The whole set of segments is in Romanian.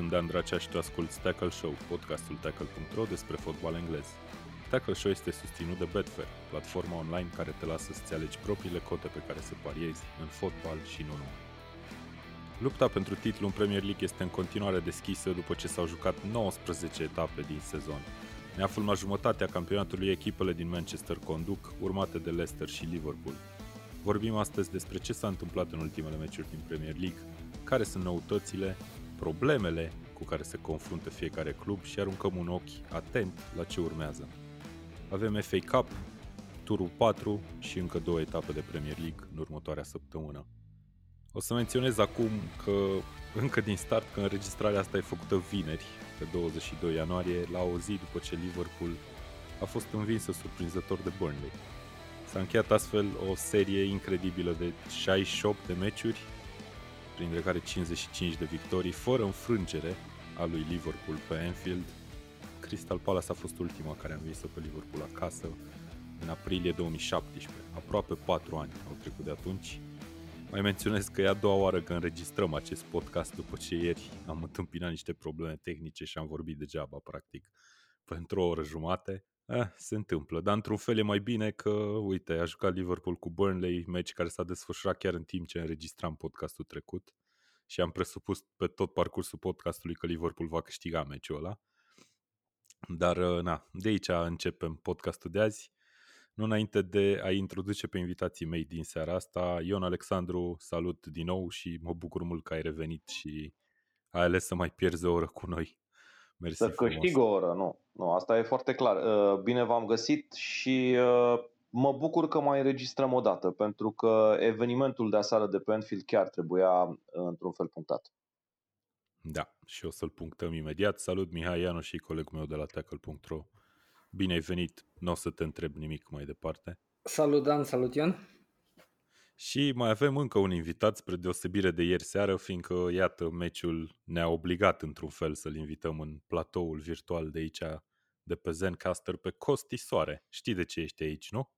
sunt Dan Dracea și tu asculti Tackle Show, podcastul tackle.ro despre fotbal englez. Tackle Show este susținut de Betfair, platforma online care te lasă să-ți alegi propriile cote pe care să pariezi în fotbal și nu numai. Lupta pentru titlu în Premier League este în continuare deschisă după ce s-au jucat 19 etape din sezon. Ne aflăm la jumătatea campionatului echipele din Manchester conduc, urmate de Leicester și Liverpool. Vorbim astăzi despre ce s-a întâmplat în ultimele meciuri din Premier League, care sunt noutățile, problemele cu care se confruntă fiecare club și aruncăm un ochi atent la ce urmează. Avem FA Cup, turul 4 și încă două etape de Premier League în următoarea săptămână. O să menționez acum că încă din start că înregistrarea asta e făcută vineri, pe 22 ianuarie, la o zi după ce Liverpool a fost învinsă surprinzător de Burnley. S-a încheiat astfel o serie incredibilă de 68 de meciuri, printre care 55 de victorii, fără înfrângere a lui Liverpool pe Anfield. Crystal Palace a fost ultima care a învins-o pe Liverpool acasă în aprilie 2017. Aproape 4 ani au trecut de atunci mai menționez că e a doua oară că înregistrăm acest podcast după ce ieri am întâmpinat niște probleme tehnice și am vorbit degeaba, practic, pentru o oră jumate. Eh, se întâmplă, dar într-un fel e mai bine că, uite, a jucat Liverpool cu Burnley, meci care s-a desfășurat chiar în timp ce înregistram podcastul trecut și am presupus pe tot parcursul podcastului că Liverpool va câștiga meciul ăla. Dar, eh, na, de aici începem podcastul de azi. Nu înainte de a introduce pe invitații mei din seara asta, Ion Alexandru, salut din nou și mă bucur mult că ai revenit și ai ales să mai pierzi o oră cu noi. Mersi să câștig o oră, nu. nu. Asta e foarte clar. Uh, bine v-am găsit și uh, mă bucur că mai înregistrăm o dată, pentru că evenimentul de aseară de pe Enfield chiar trebuia uh, într-un fel punctat. Da, și o să-l punctăm imediat. Salut Mihai Ianu și colegul meu de la tackle.ro. Bine ai venit, nu o să te întreb nimic mai departe. Salut Dan, salut Ion. Și mai avem încă un invitat spre deosebire de ieri seară, fiindcă, iată, meciul ne-a obligat într-un fel să-l invităm în platoul virtual de aici, de pe Zencaster, pe Costi Soare. Știi de ce ești aici, nu?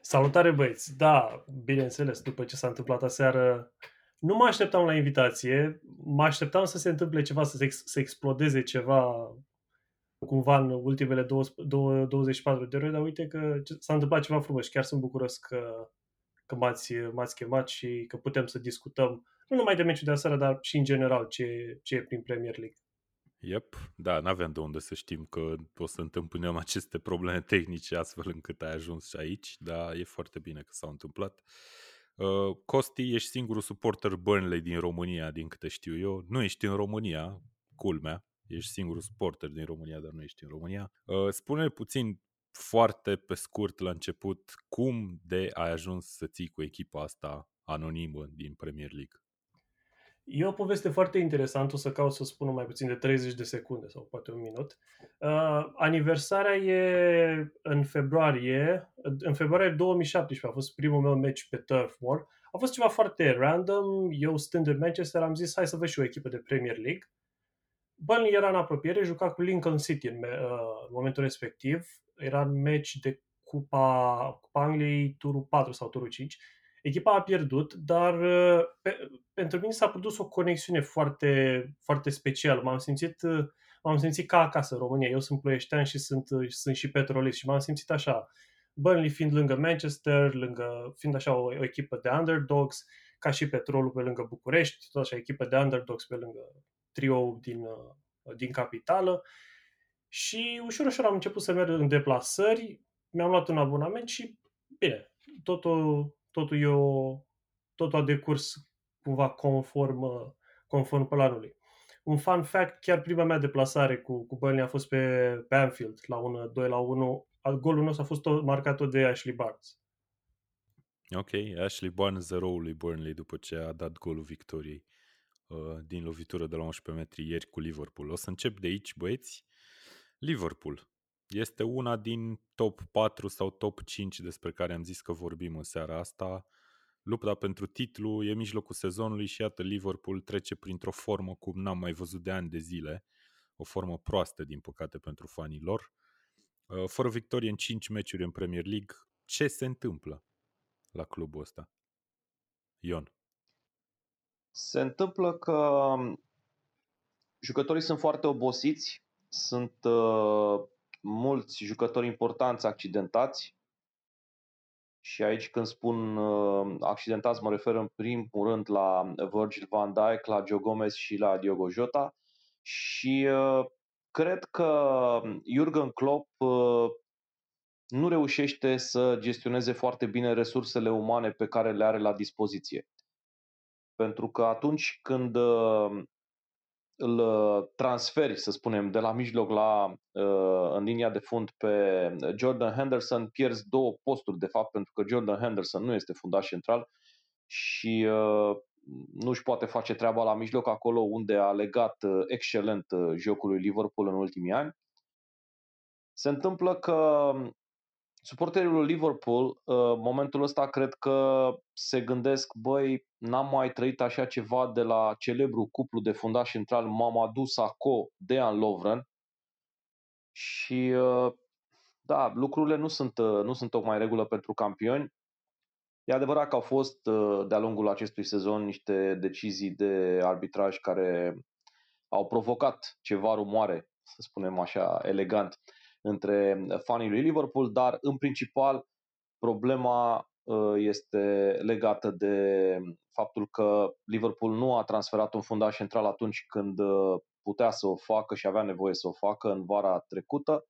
Salutare băieți! Da, bineînțeles, după ce s-a întâmplat aseară, nu mă așteptam la invitație, mă așteptam să se întâmple ceva, să, se, să explodeze ceva cumva în ultimele 24 de ore, dar uite că s-a întâmplat ceva frumos și chiar sunt bucuros că, că m-ați, m-ați chemat și că putem să discutăm nu numai de meciul de aseară, dar și în general ce, ce e prin Premier League. Yep, da, n-aveam de unde să știm că o să întâmpinăm aceste probleme tehnice astfel încât ai ajuns și aici, dar e foarte bine că s-au întâmplat. Uh, Costi, ești singurul suporter Burnley din România, din câte știu eu. Nu ești în România, culmea, ești singurul sporter din România, dar nu ești în România. Uh, spune puțin foarte pe scurt la început cum de ai ajuns să ții cu echipa asta anonimă din Premier League. E o poveste foarte interesantă, o să caut să spun mai puțin de 30 de secunde sau poate un minut. Uh, aniversarea e în februarie, în februarie 2017 a fost primul meu match pe Turf War. A fost ceva foarte random, eu stând în Manchester am zis hai să văd și o echipă de Premier League Burnley era în apropiere, juca cu Lincoln City în, uh, în momentul respectiv. Era în meci de Cupa, Cupa Angliei, turul 4 sau turul 5. Echipa a pierdut, dar uh, pe, pentru mine s-a produs o conexiune foarte, foarte specială. M-am simțit, uh, m-am simțit ca acasă în România. Eu sunt ploieștean și sunt, sunt și petrolist și m-am simțit așa. Burnley fiind lângă Manchester, lângă, fiind așa o, o echipă de underdogs, ca și Petrolul pe lângă București, tot așa echipă de underdogs pe lângă trio din, uh, din capitală și ușor, ușor am început să merg în deplasări, mi-am luat un abonament și, bine, totul, totul, eu, totul a decurs cumva conform, uh, conform planului. Un fun fact, chiar prima mea deplasare cu, cu Burnley a fost pe, pe Anfield, la 1, 2 la 1. Golul nostru a fost tot, marcat tot de Ashley Barnes. Ok, Ashley Barnes, zeroul lui Burnley după ce a dat golul victoriei. Uh, din lovitură de la 11 metri ieri cu Liverpool. O să încep de aici, băieți. Liverpool este una din top 4 sau top 5 despre care am zis că vorbim în seara asta. Lupta pentru titlu e mijlocul sezonului și iată Liverpool trece printr-o formă cum n-am mai văzut de ani de zile. O formă proastă, din păcate, pentru fanii lor. Uh, fără victorie în 5 meciuri în Premier League, ce se întâmplă la clubul ăsta? Ion. Se întâmplă că um, jucătorii sunt foarte obosiți, sunt uh, mulți jucători importanți accidentați și aici când spun uh, accidentați mă refer în primul rând la Virgil van Dijk, la Joe Gomez și la Diogo Jota și uh, cred că Jurgen Klopp uh, nu reușește să gestioneze foarte bine resursele umane pe care le are la dispoziție. Pentru că atunci când uh, îl transferi, să spunem, de la mijloc la uh, în linia de fund pe Jordan Henderson, pierzi două posturi, de fapt, pentru că Jordan Henderson nu este fundaș central și uh, nu își poate face treaba la mijloc acolo unde a legat excelent jocul lui Liverpool în ultimii ani. Se întâmplă că Suporterii lui Liverpool, uh, momentul ăsta cred că se gândesc, băi, n-am mai trăit așa ceva de la celebru cuplu de fundaș central Mamadou Sakho, Dean Lovren și uh, da, lucrurile nu sunt, uh, nu sunt tocmai regulă pentru campioni. E adevărat că au fost de-a lungul acestui sezon niște decizii de arbitraj care au provocat ceva rumoare, să spunem așa, elegant, între fanii lui Liverpool, dar în principal problema uh, este legată de faptul că Liverpool nu a transferat un fundaș central atunci când uh, putea să o facă și avea nevoie să o facă în vara trecută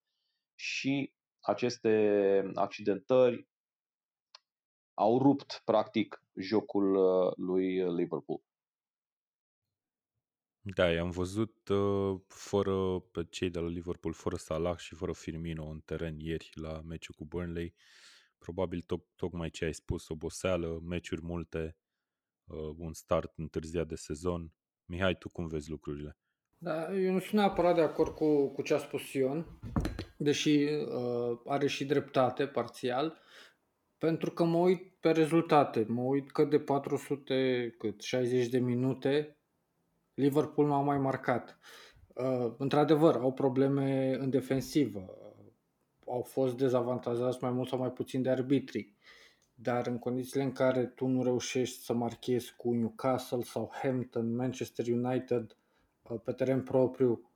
și aceste accidentări au rupt practic jocul uh, lui Liverpool. Da, i-am văzut uh, fără pe cei de la Liverpool, fără Salah și fără Firmino în teren ieri la meciul cu Burnley. Probabil to- tocmai ce ai spus, oboseală, meciuri multe, uh, un start întârziat de sezon. Mihai, tu cum vezi lucrurile? Da, eu nu sunt neapărat de acord cu, cu ce a spus Ion, deși uh, are și dreptate parțial, pentru că mă uit pe rezultate, mă uit că de 400, cât, 60 de minute Liverpool nu a mai marcat. Uh, într-adevăr, au probleme în defensivă. Au fost dezavantajați mai mult sau mai puțin de arbitrii. Dar în condițiile în care tu nu reușești să marchezi cu Newcastle sau Hampton, Manchester United uh, pe teren propriu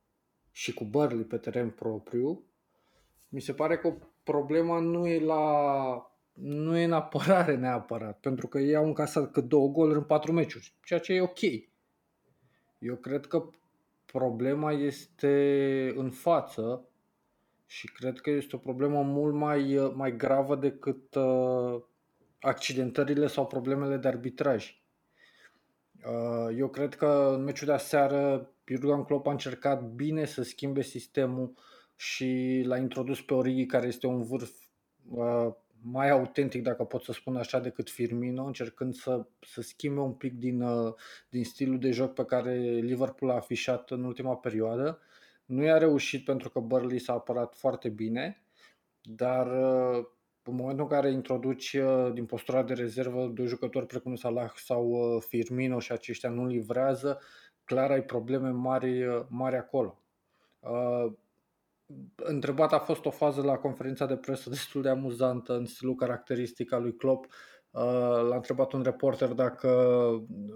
și cu Burnley pe teren propriu, mi se pare că problema nu e la nu e în apărare neapărat, pentru că ei au încasat cât două goluri în patru meciuri, ceea ce e ok. Eu cred că problema este în față și cred că este o problemă mult mai, mai gravă decât uh, accidentările sau problemele de arbitraj. Uh, eu cred că în meciul de aseară Jurgen Klopp a încercat bine să schimbe sistemul și l-a introdus pe Origi, care este un vârf uh, mai autentic, dacă pot să spun așa, decât Firmino, încercând să, să schimbe un pic din, uh, din stilul de joc pe care Liverpool a afișat în ultima perioadă. Nu i-a reușit pentru că Burley s-a apărat foarte bine, dar uh, în momentul în care introduci uh, din postura de rezervă doi jucători precum Salah sau Firmino și aceștia nu livrează, clar ai probleme mari, mari acolo întrebat a fost o fază la conferința de presă destul de amuzantă în stilul caracteristic al lui Klopp. Uh, l-a întrebat un reporter dacă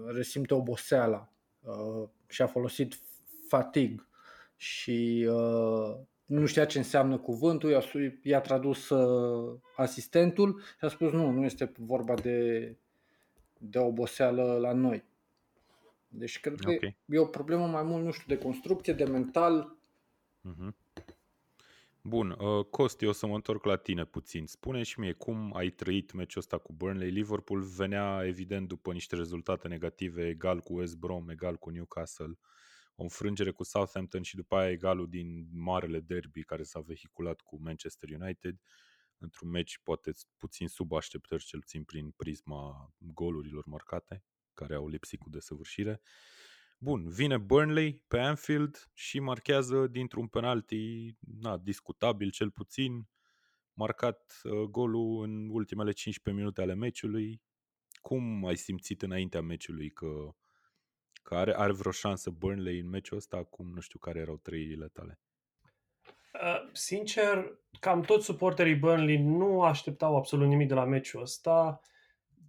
resimte oboseala uh, și a folosit fatig și uh, nu știa ce înseamnă cuvântul, i-a, i-a tradus asistentul și a spus nu, nu este vorba de, de oboseală la noi. Deci cred okay. că e o problemă mai mult, nu știu, de construcție, de mental. Uh-huh. Bun, uh, Costi, o să mă întorc la tine puțin. Spune și mie cum ai trăit meciul ăsta cu Burnley. Liverpool venea evident după niște rezultate negative, egal cu West Brom, egal cu Newcastle, o înfrângere cu Southampton și după aia egalul din marele derby care s-a vehiculat cu Manchester United într-un meci poate puțin sub așteptări, cel puțin prin prisma golurilor marcate, care au lipsit cu desăvârșire. Bun, vine Burnley pe Anfield și marchează dintr-un penalti na, discutabil cel puțin, marcat uh, golul în ultimele 15 minute ale meciului. Cum ai simțit înaintea meciului că, că are, are vreo șansă Burnley în meciul ăsta? Acum nu știu care erau trăirile tale. Uh, sincer, cam toți suporterii Burnley nu așteptau absolut nimic de la meciul ăsta,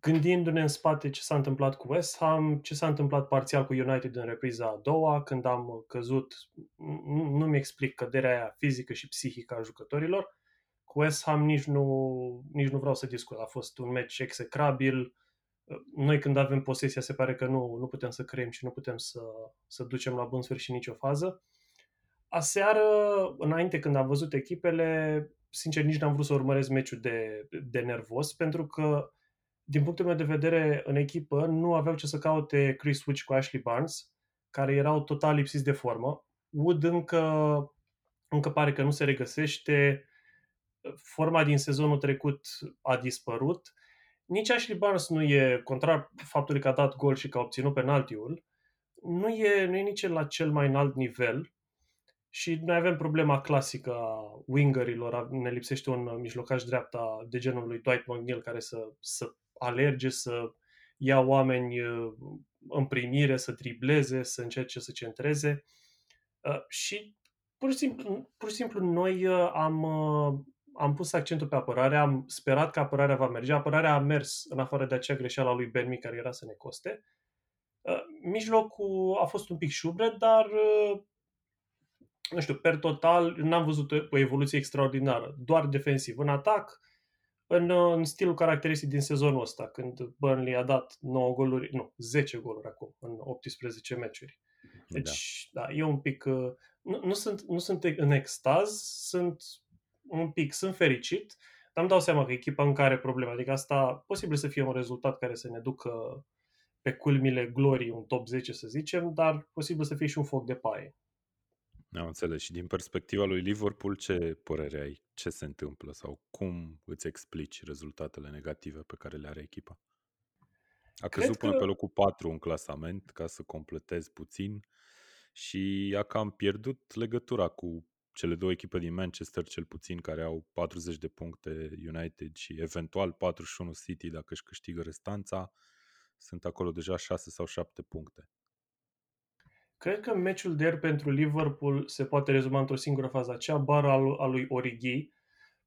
gândindu-ne în spate ce s-a întâmplat cu West Ham, ce s-a întâmplat parțial cu United în repriza a doua, când am căzut, nu, nu-mi explic căderea aia fizică și psihică a jucătorilor. Cu West Ham nici nu, nici nu vreau să discut, a fost un meci execrabil, noi când avem posesia se pare că nu, nu putem să creăm și nu putem să, să ducem la bun sfârșit nicio fază. Aseară, înainte când am văzut echipele, sincer nici n-am vrut să urmăresc meciul de, de nervos, pentru că din punctul meu de vedere, în echipă nu aveau ce să caute Chris Witch cu Ashley Barnes, care erau total lipsiți de formă. Wood încă, încă pare că nu se regăsește, forma din sezonul trecut a dispărut. Nici Ashley Barnes nu e, contrar faptului că a dat gol și că a obținut penaltiul, nu e, nu e nici la cel mai înalt nivel. Și noi avem problema clasică a wingerilor, ne lipsește un mijlocaș dreapta de genul lui Dwight McNeil care să, să alerge, să ia oameni uh, în primire, să dribleze, să încerce să centreze. Uh, și pur și simplu, pur și simplu noi uh, am, am pus accentul pe apărare, am sperat că apărarea va merge. Apărarea a mers în afară de acea greșeală a lui Benmi care era să ne coste. Uh, mijlocul a fost un pic șubret, dar uh, nu știu, per total n-am văzut o evoluție extraordinară. Doar defensiv. În atac, în, uh, în stilul caracteristic din sezonul ăsta, când Burnley a dat 9 goluri, nu, 10 goluri acum, în 18 meciuri. Deci, da, da e un pic... Nu, nu, sunt, nu sunt în extaz, sunt un pic, sunt fericit, dar îmi dau seama că echipa încă are probleme. Adică asta posibil să fie un rezultat care să ne ducă pe culmile glorii, un top 10 să zicem, dar posibil să fie și un foc de paie. Am înțeles. Și din perspectiva lui Liverpool, ce părere ai? Ce se întâmplă? Sau cum îți explici rezultatele negative pe care le are echipa? A căzut până că... pe locul 4 în clasament, ca să completez puțin, și a cam pierdut legătura cu cele două echipe din Manchester, cel puțin, care au 40 de puncte United și eventual 41 City dacă își câștigă restanța, sunt acolo deja 6 sau 7 puncte. Cred că meciul de ieri pentru Liverpool se poate rezuma într-o singură fază, acea bară al, al lui Origi.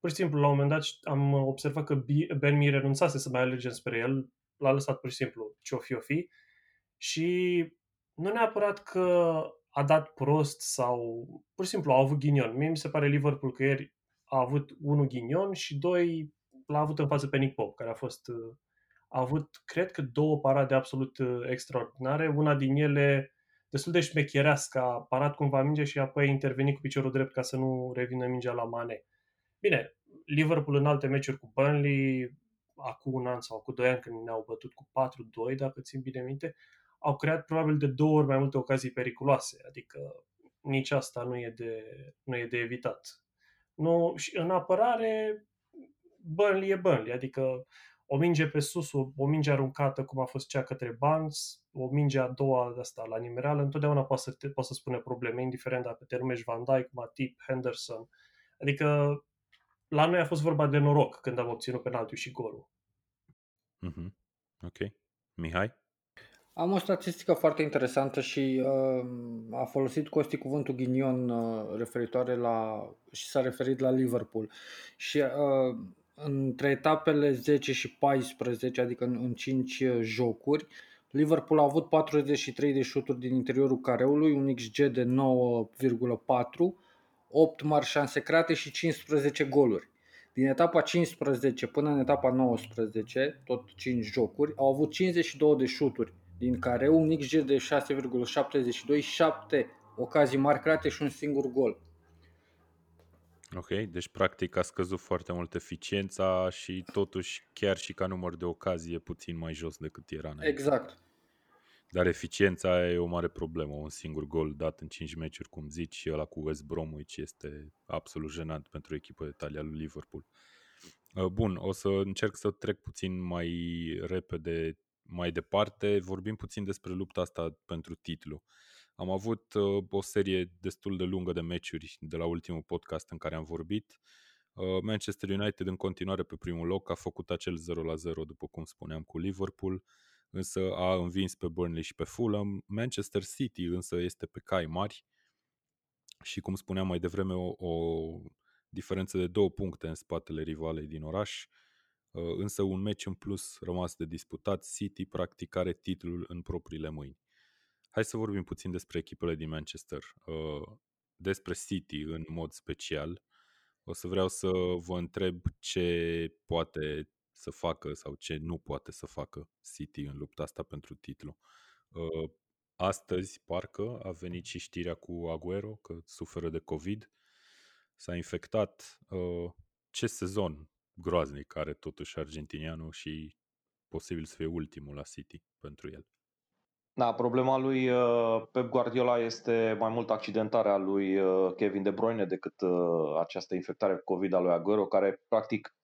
Pur și simplu, la un moment dat am observat că Ben Mi renunțase să mai alergem spre el, l-a lăsat pur și simplu ce-o fi, o fi. Și nu neapărat că a dat prost sau pur și simplu a avut ghinion. Mie mi se pare Liverpool că ieri a avut unul ghinion și doi l-a avut în față pe Nick Pop, care a fost a avut, cred că, două parade absolut uh, extraordinare. Una din ele destul de șmecherească, a parat cumva minge și apoi a intervenit cu piciorul drept ca să nu revină mingea la Mane. Bine, Liverpool în alte meciuri cu Burnley, acum un an sau cu doi ani când ne-au bătut cu 4-2, dacă țin bine minte, au creat probabil de două ori mai multe ocazii periculoase, adică nici asta nu e de, nu e de evitat. Nu, și în apărare, Burnley e Burnley, adică o minge pe sus, o, o minge aruncată, cum a fost cea către Barnes, o minge a doua de asta la nimereală, întotdeauna poate să, te, poate să spune probleme, indiferent dacă te numești Van Dijk, Matip, Henderson. Adică la noi a fost vorba de noroc când am obținut penaltiul și golul. Mm-hmm. Ok. Mihai? Am o statistică foarte interesantă și uh, a folosit Costi cuvântul ghinion uh, referitoare la și s-a referit la Liverpool. Și uh, între etapele 10 și 14, adică în, în 5 jocuri, Liverpool a avut 43 de șuturi din interiorul careului, un XG de 9,4, 8 mari șanse create și 15 goluri. Din etapa 15 până în etapa 19, tot 5 jocuri, au avut 52 de șuturi din care un XG de 6,72, 7 ocazii mari create și un singur gol. Ok, deci practic a scăzut foarte mult eficiența și totuși chiar și ca număr de ocazie e puțin mai jos decât era înainte. Exact. Dar eficiența e o mare problemă. Un singur gol dat în 5 meciuri, cum zici, și ăla cu West Bromwich este absolut jenant pentru echipa de talia lui Liverpool. Uh, bun, o să încerc să trec puțin mai repede mai departe, vorbim puțin despre lupta asta pentru titlu. Am avut uh, o serie destul de lungă de meciuri de la ultimul podcast în care am vorbit. Uh, Manchester United în continuare pe primul loc a făcut acel 0-0 după cum spuneam cu Liverpool, însă a învins pe Burnley și pe Fulham. Manchester City însă este pe cai mari și, cum spuneam mai devreme, o, o diferență de două puncte în spatele rivalei din oraș, uh, însă un meci în plus rămas de disputat, City practic are titlul în propriile mâini. Hai să vorbim puțin despre echipele din Manchester, uh, despre City în mod special. O să vreau să vă întreb ce poate să facă sau ce nu poate să facă City în lupta asta pentru titlu. Uh, astăzi, parcă, a venit și știrea cu Aguero că suferă de COVID. S-a infectat. Uh, ce sezon groaznic are totuși argentinianul și posibil să fie ultimul la City pentru el. Da, problema lui uh, Pep Guardiola este mai mult accidentarea lui Kevin De Bruyne decât această infectare cu COVID a lui Aguero, care practic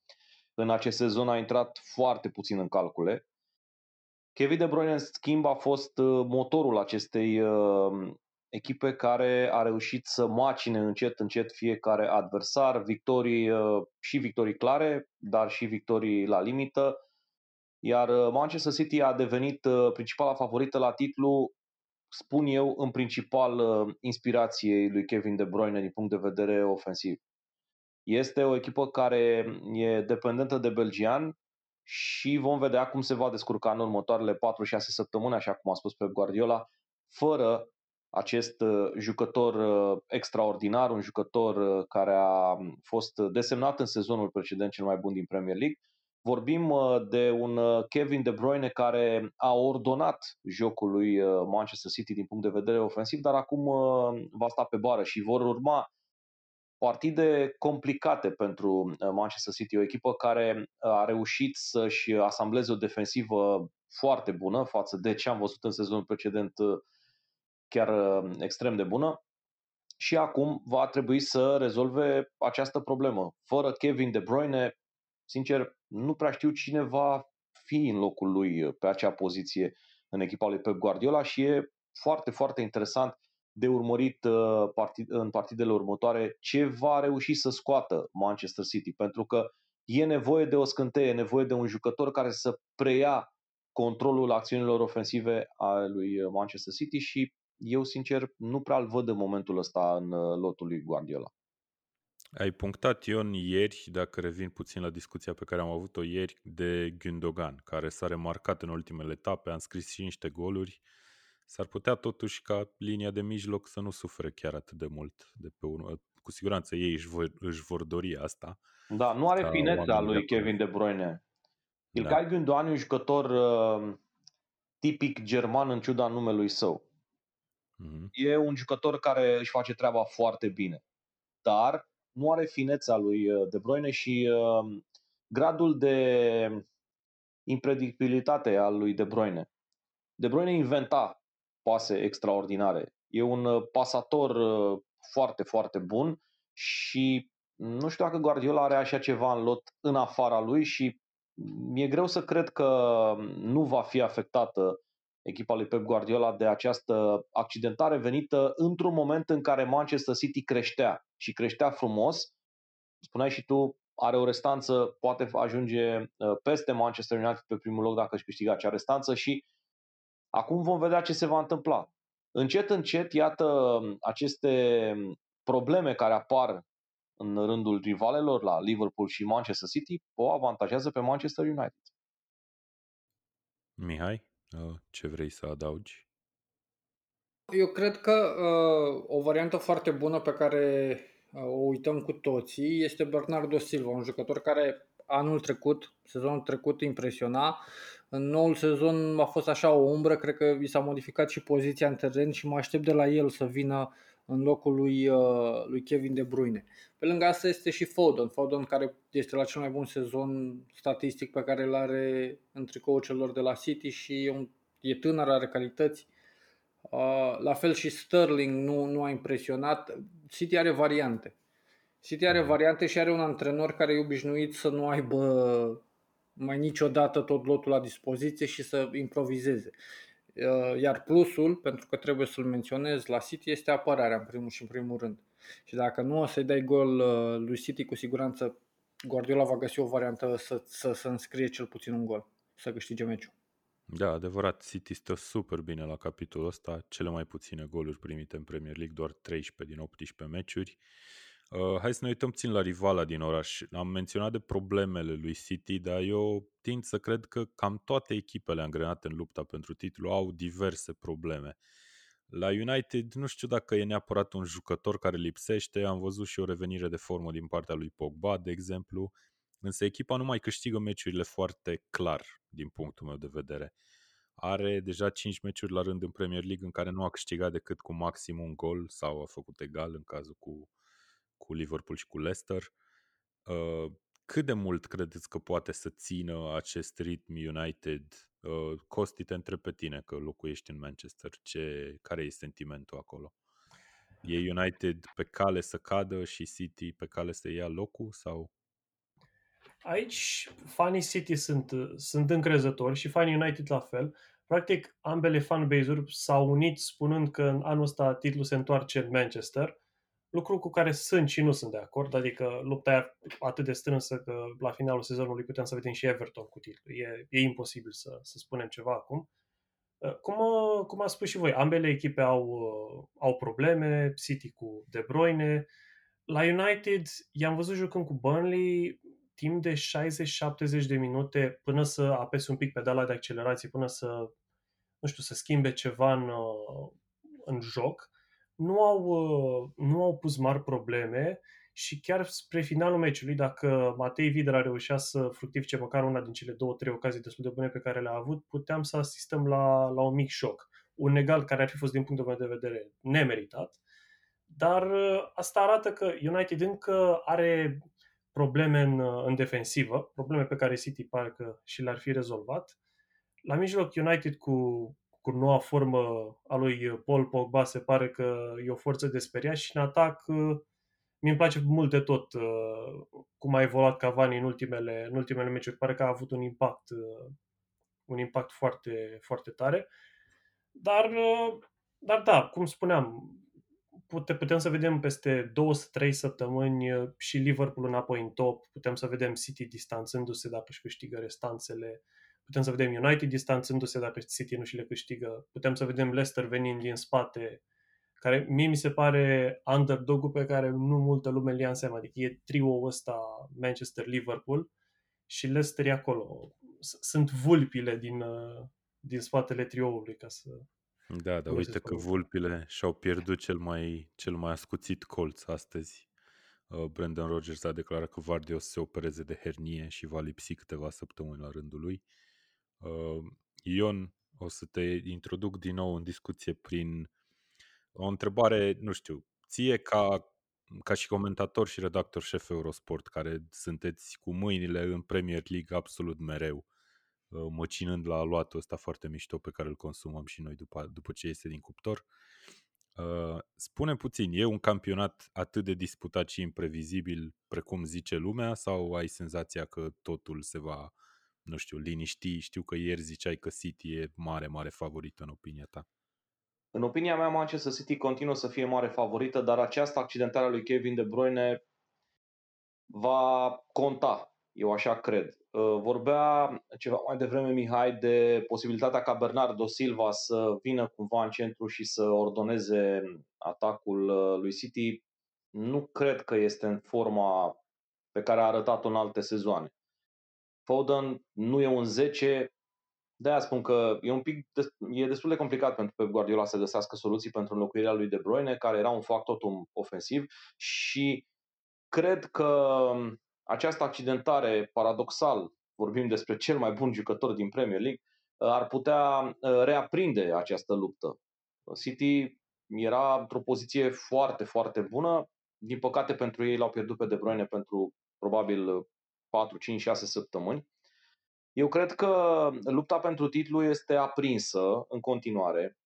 în acest sezon a intrat foarte puțin în calcule. Kevin De Bruyne, în schimb, a fost uh, motorul acestei uh, echipe care a reușit să macine încet, încet fiecare adversar, victorii uh, și victorii clare, dar și victorii la limită. Iar Manchester City a devenit principala favorită la titlu, spun eu, în principal inspirației lui Kevin De Bruyne din punct de vedere ofensiv. Este o echipă care e dependentă de belgian și vom vedea cum se va descurca în următoarele 4-6 săptămâni, așa cum a spus pe Guardiola, fără acest uh, jucător uh, extraordinar, un jucător uh, care a fost desemnat în sezonul precedent cel mai bun din Premier League. Vorbim de un Kevin De Bruyne care a ordonat jocul lui Manchester City din punct de vedere ofensiv, dar acum va sta pe bară și vor urma partide complicate pentru uh, Manchester City, o echipă care uh, a reușit să-și asambleze o defensivă foarte bună față de ce am văzut în sezonul precedent, uh, chiar extrem de bună. Și acum va trebui să rezolve această problemă. Fără Kevin De Bruyne, sincer, nu prea știu cine va fi în locul lui pe acea poziție în echipa lui Pep Guardiola și e foarte, foarte interesant de urmărit uh, în partidele următoare ce va reuși să scoată Manchester City, pentru că e nevoie de o scânteie, e nevoie de un jucător care să preia controlul acțiunilor ofensive a lui Manchester City și eu, sincer, nu prea îl văd în momentul ăsta în uh, lotul lui Guardiola. Ai punctat, Ion, ieri, dacă revin puțin la discuția pe care am avut-o ieri, de Gündogan, care s-a remarcat în ultimele etape, a înscris și niște goluri. Uh, s-ar putea totuși ca linia de mijloc să nu sufere chiar atât de mult de pe urmă. Cu siguranță ei își vor, își vor dori asta. Da, nu are finețea lui Kevin De Bruyne. Ilkay da. Gündoğan e un jucător uh, tipic german în ciuda numelui său. Mm-hmm. E un jucător care își face treaba foarte bine. Dar nu are finețea lui uh, De Bruyne și uh, gradul de impredictibilitate al lui De Bruyne. De Bruyne inventa pase extraordinare. E un uh, pasator uh, foarte, foarte bun și nu știu dacă Guardiola are așa ceva în lot în afara lui și mi-e greu să cred că nu va fi afectată echipa lui Pep Guardiola de această accidentare venită într-un moment în care Manchester City creștea și creștea frumos. Spuneai și tu, are o restanță, poate ajunge uh, peste Manchester United pe primul loc dacă își câștiga acea restanță și Acum vom vedea ce se va întâmpla. Încet, încet, iată aceste probleme care apar în rândul rivalelor la Liverpool și Manchester City o avantajează pe Manchester United. Mihai, uh, ce vrei să adaugi? Eu cred că uh, o variantă foarte bună pe care uh, o uităm cu toții este Bernardo Silva, un jucător care anul trecut, sezonul trecut impresiona. În noul sezon a fost așa o umbră, cred că i s-a modificat și poziția în teren și mă aștept de la el să vină în locul lui, uh, lui Kevin De Bruyne. Pe lângă asta este și Foden, Foden care este la cel mai bun sezon statistic pe care îl are în tricoul celor de la City și e, un, e tânăr, are calități. Uh, la fel și Sterling nu, nu a impresionat. City are variante. City are variante și are un antrenor care e obișnuit să nu aibă mai niciodată tot lotul la dispoziție și să improvizeze. Uh, iar plusul, pentru că trebuie să-l menționez la City, este apărarea în primul și în primul rând. Și dacă nu o să-i dai gol uh, lui City, cu siguranță Guardiola va găsi o variantă să, să, să înscrie cel puțin un gol, să câștige meciul. Da, adevărat, City stă super bine la capitolul ăsta, cele mai puține goluri primite în Premier League, doar 13 din 18 meciuri. Uh, hai să ne uităm puțin la rivala din oraș. Am menționat de problemele lui City, dar eu tind să cred că cam toate echipele angrenate în lupta pentru titlu au diverse probleme. La United nu știu dacă e neapărat un jucător care lipsește, am văzut și o revenire de formă din partea lui Pogba, de exemplu, însă echipa nu mai câștigă meciurile foarte clar, din punctul meu de vedere. Are deja 5 meciuri la rând în Premier League în care nu a câștigat decât cu maxim un gol sau a făcut egal în cazul cu, cu Liverpool și cu Leicester. Uh, cât de mult credeți că poate să țină acest ritm United? Uh, Costi, te întreb pe tine că locuiești în Manchester. Ce, care e sentimentul acolo? E United pe cale să cadă și City pe cale să ia locul sau? Aici fanii City sunt, sunt încrezători și fanii United la fel. Practic, ambele fanbase-uri s-au unit spunând că în anul ăsta titlul se întoarce în Manchester, lucru cu care sunt și nu sunt de acord, adică lupta e atât de strânsă că la finalul sezonului putem să vedem și Everton cu titlul. E, e imposibil să, să spunem ceva acum. Cum, cum a spus și voi, ambele echipe au, au probleme, City cu De Bruyne. La United i-am văzut jucând cu Burnley, timp de 60-70 de minute până să apese un pic pedala de accelerație, până să, nu știu, să schimbe ceva în, în joc, nu au, nu au pus mari probleme și chiar spre finalul meciului, dacă Matei Vidra reușea să fructifice măcar una din cele două, trei ocazii destul de bune pe care le-a avut, puteam să asistăm la, la un mic șoc. Un egal care ar fi fost, din punctul meu de vedere, nemeritat. Dar asta arată că United încă are probleme în, în defensivă, probleme pe care City pare că și le-ar fi rezolvat. La mijloc, United cu, cu noua formă a lui Paul Pogba se pare că e o forță de speriat și în atac mi îmi place mult de tot cum a evoluat Cavani în ultimele, în ultimele meciuri. Pare că a avut un impact, un impact foarte, foarte tare. Dar, dar da, cum spuneam, pute, putem să vedem peste 2-3 săptămâni uh, și Liverpool înapoi în top, putem să vedem City distanțându-se dacă își câștigă restanțele, putem să vedem United distanțându-se dacă City nu și le câștigă, putem să vedem Leicester venind din spate, care mie mi se pare underdog-ul pe care nu multă lume le ia în seama, adică e trio ăsta Manchester-Liverpool și Leicester e acolo. Sunt vulpile din, uh, din spatele trioului, ca să, da, dar uite că vulpile și-au pierdut cel mai, cel mai ascuțit colț astăzi. Uh, Brandon Rogers a declarat că Vardy o să se opereze de hernie și va lipsi câteva săptămâni la rândul lui. Uh, Ion, o să te introduc din nou în discuție prin o întrebare, nu știu, ție ca, ca și comentator și redactor șef Eurosport, care sunteți cu mâinile în Premier League absolut mereu, Uh, măcinând la aluatul ăsta foarte mișto pe care îl consumăm și noi după, după ce iese din cuptor. Uh, spune puțin, e un campionat atât de disputat și imprevizibil precum zice lumea sau ai senzația că totul se va, nu știu, liniști? Știu că ieri ziceai că City e mare, mare favorită în opinia ta. În opinia mea, Manchester City continuă să fie mare favorită, dar această accidentare a lui Kevin De Bruyne va conta eu așa cred. Uh, vorbea ceva mai devreme Mihai de posibilitatea ca Bernardo Silva să vină cumva în centru și să ordoneze atacul uh, lui City. Nu cred că este în forma pe care a arătat-o în alte sezoane. Foden nu e un 10, de aia spun că e un pic e destul de complicat pentru Pep Guardiola să găsească soluții pentru înlocuirea lui De Bruyne, care era un factor ofensiv și cred că această accidentare, paradoxal, vorbim despre cel mai bun jucător din Premier League, uh, ar putea uh, reaprinde această luptă. City era într-o poziție foarte, foarte bună. Din păcate pentru ei l-au pierdut pe De Bruyne pentru probabil 4, 5, 6 săptămâni. Eu cred că lupta pentru titlu este aprinsă în continuare.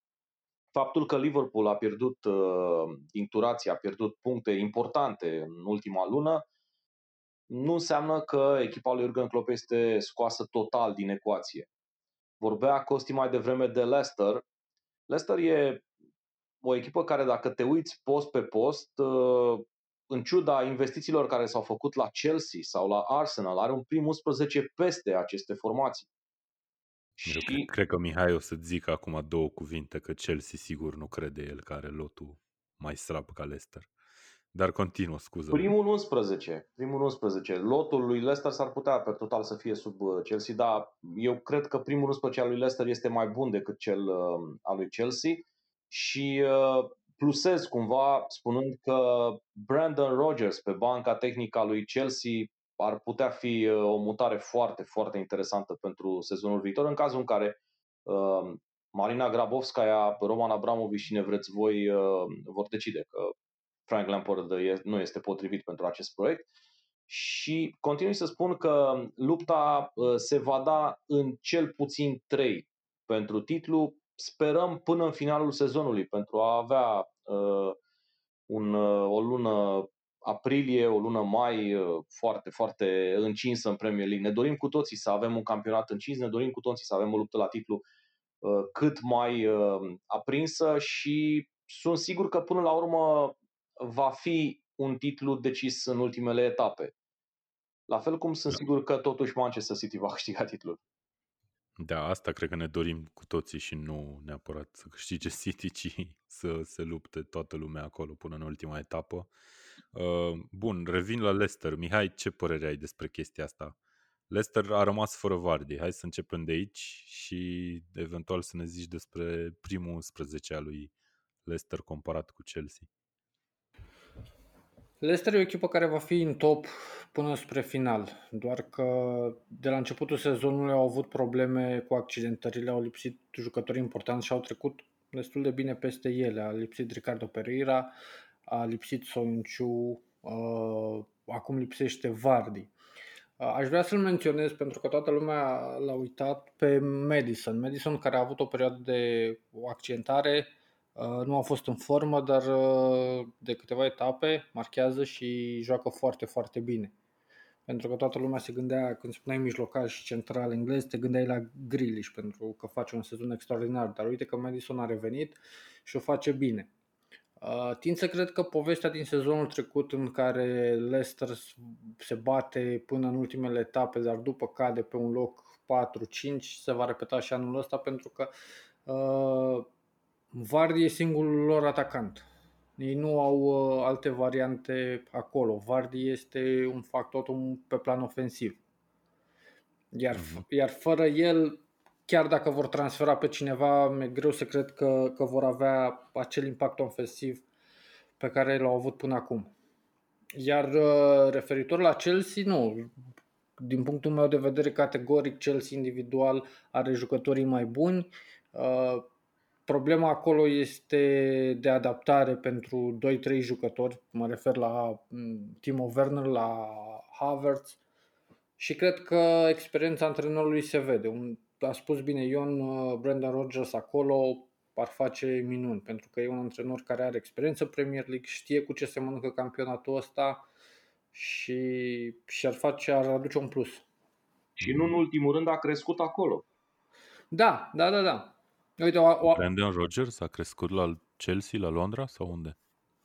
Faptul că Liverpool a pierdut uh, inturație, a pierdut puncte importante în ultima lună, nu înseamnă că echipa lui Jurgen Klopp este scoasă total din ecuație. Vorbea Costi mai devreme de Leicester. Leicester e o echipă care dacă te uiți post pe post, uh, în ciuda investițiilor care s-au făcut la Chelsea sau la Arsenal, are un prim 11 peste aceste formații. Și... cred, cred că Mihai o să zic acum două cuvinte, că Chelsea sigur nu crede el că are lotul mai slab ca Leicester. Dar continuă, scuză. Primul 11. Primul 11. Lotul lui Leicester s-ar putea pe total să fie sub uh, Chelsea, dar eu cred că primul 11 al lui Leicester este mai bun decât cel uh, al lui Chelsea și uh, plusez cumva spunând că Brandon Rogers pe banca tehnică a lui Chelsea ar putea fi o mutare foarte, foarte interesantă pentru sezonul viitor în cazul în care Marina Grabovskaya, Roman Abramovic și ne vreți voi vor decide că Frank Lampard nu este potrivit pentru acest proiect. Și continui să spun că lupta uh, se va da în cel puțin 3 pentru titlu. Sperăm până în finalul sezonului pentru a avea uh, un, uh, o lună aprilie, o lună mai uh, foarte, foarte încinsă în Premier League. Ne dorim cu toții să avem un campionat încins, ne dorim cu toții să avem o luptă la titlu uh, cât mai uh, aprinsă și sunt sigur că până la urmă va fi un titlu decis în ultimele etape. La fel cum sunt da. sigur că totuși Manchester City va câștiga titlul. Da, asta cred că ne dorim cu toții și nu neapărat să câștige City, ci să se lupte toată lumea acolo până în ultima etapă. Uh, bun, revin la Leicester. Mihai, ce părere ai despre chestia asta? Leicester a rămas fără Vardy. Hai să începem de aici și eventual să ne zici despre primul 11 al lui Leicester comparat cu Chelsea. Leicester e o echipă care va fi în top până spre final, doar că de la începutul sezonului au avut probleme cu accidentările, au lipsit jucători importanți și au trecut destul de bine peste ele. A lipsit Ricardo Pereira, a lipsit Soinciu, uh, acum lipsește Vardy. Uh, aș vrea să-l menționez pentru că toată lumea l-a uitat pe Madison. Madison care a avut o perioadă de accidentare, Uh, nu a fost în formă, dar uh, de câteva etape marchează și joacă foarte, foarte bine. Pentru că toată lumea se gândea, când spuneai mijlocal și central englez, te gândeai la Grealish pentru că face un sezon extraordinar. Dar uite că Madison a revenit și o face bine. Uh, tind să cred că povestea din sezonul trecut în care Leicester se bate până în ultimele etape, dar după cade pe un loc 4-5, se va repeta și anul ăsta pentru că uh, Vardy e singurul lor atacant. Ei nu au uh, alte variante acolo. Vardy este un factor pe plan ofensiv. Iar, uh-huh. iar fără el, chiar dacă vor transfera pe cineva, mi-e greu să cred că, că vor avea acel impact ofensiv pe care l-au avut până acum. Iar uh, referitor la Chelsea, nu. Din punctul meu de vedere, categoric, Chelsea individual are jucătorii mai buni. Uh, Problema acolo este de adaptare pentru 2-3 jucători, mă refer la mm, Timo Werner, la Havertz și cred că experiența antrenorului se vede. A spus bine Ion, uh, Brendan Rodgers acolo ar face minuni, pentru că e un antrenor care are experiență Premier League, știe cu ce se mănâncă campionatul ăsta și, și ar face, ar aduce un plus. Și nu în ultimul rând a crescut acolo. Da, da, da, da. Uite, o, o... Brandon Rogers a crescut la Chelsea, la Londra sau unde?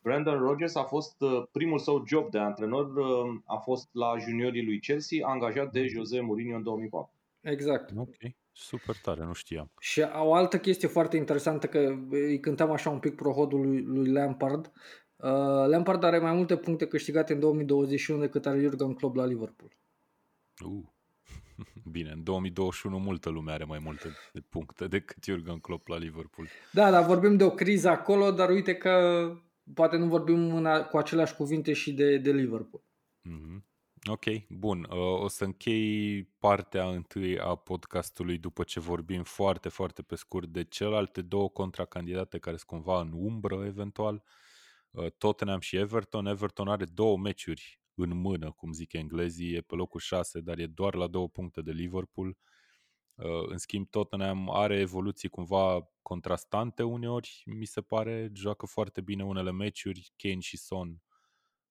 Brandon Rogers a fost uh, primul său job de antrenor, uh, a fost la juniorii lui Chelsea, angajat de Jose Mourinho în 2004. Exact. Ok, super tare, nu știam. Și o altă chestie foarte interesantă, că îi cântam așa un pic prohodul lui, lui Lampard. Uh, Lampard are mai multe puncte câștigate în 2021 decât are Jurgen Klopp la Liverpool. Uh. Bine, în 2021 multă lume are mai multe puncte decât Jurgen Klopp la Liverpool. Da, dar vorbim de o criză acolo, dar uite că poate nu vorbim în, cu aceleași cuvinte și de, de Liverpool. Mm-hmm. Ok, bun. Uh, o să închei partea întâi a podcastului după ce vorbim foarte, foarte pe scurt de celelalte două contracandidate care sunt cumva în umbră eventual. Uh, Tottenham și Everton. Everton are două meciuri în mână, cum zic englezii, e pe locul 6, dar e doar la două puncte de Liverpool. Uh, în schimb, Tottenham are evoluții cumva contrastante uneori, mi se pare, joacă foarte bine unele meciuri, Kane și Son,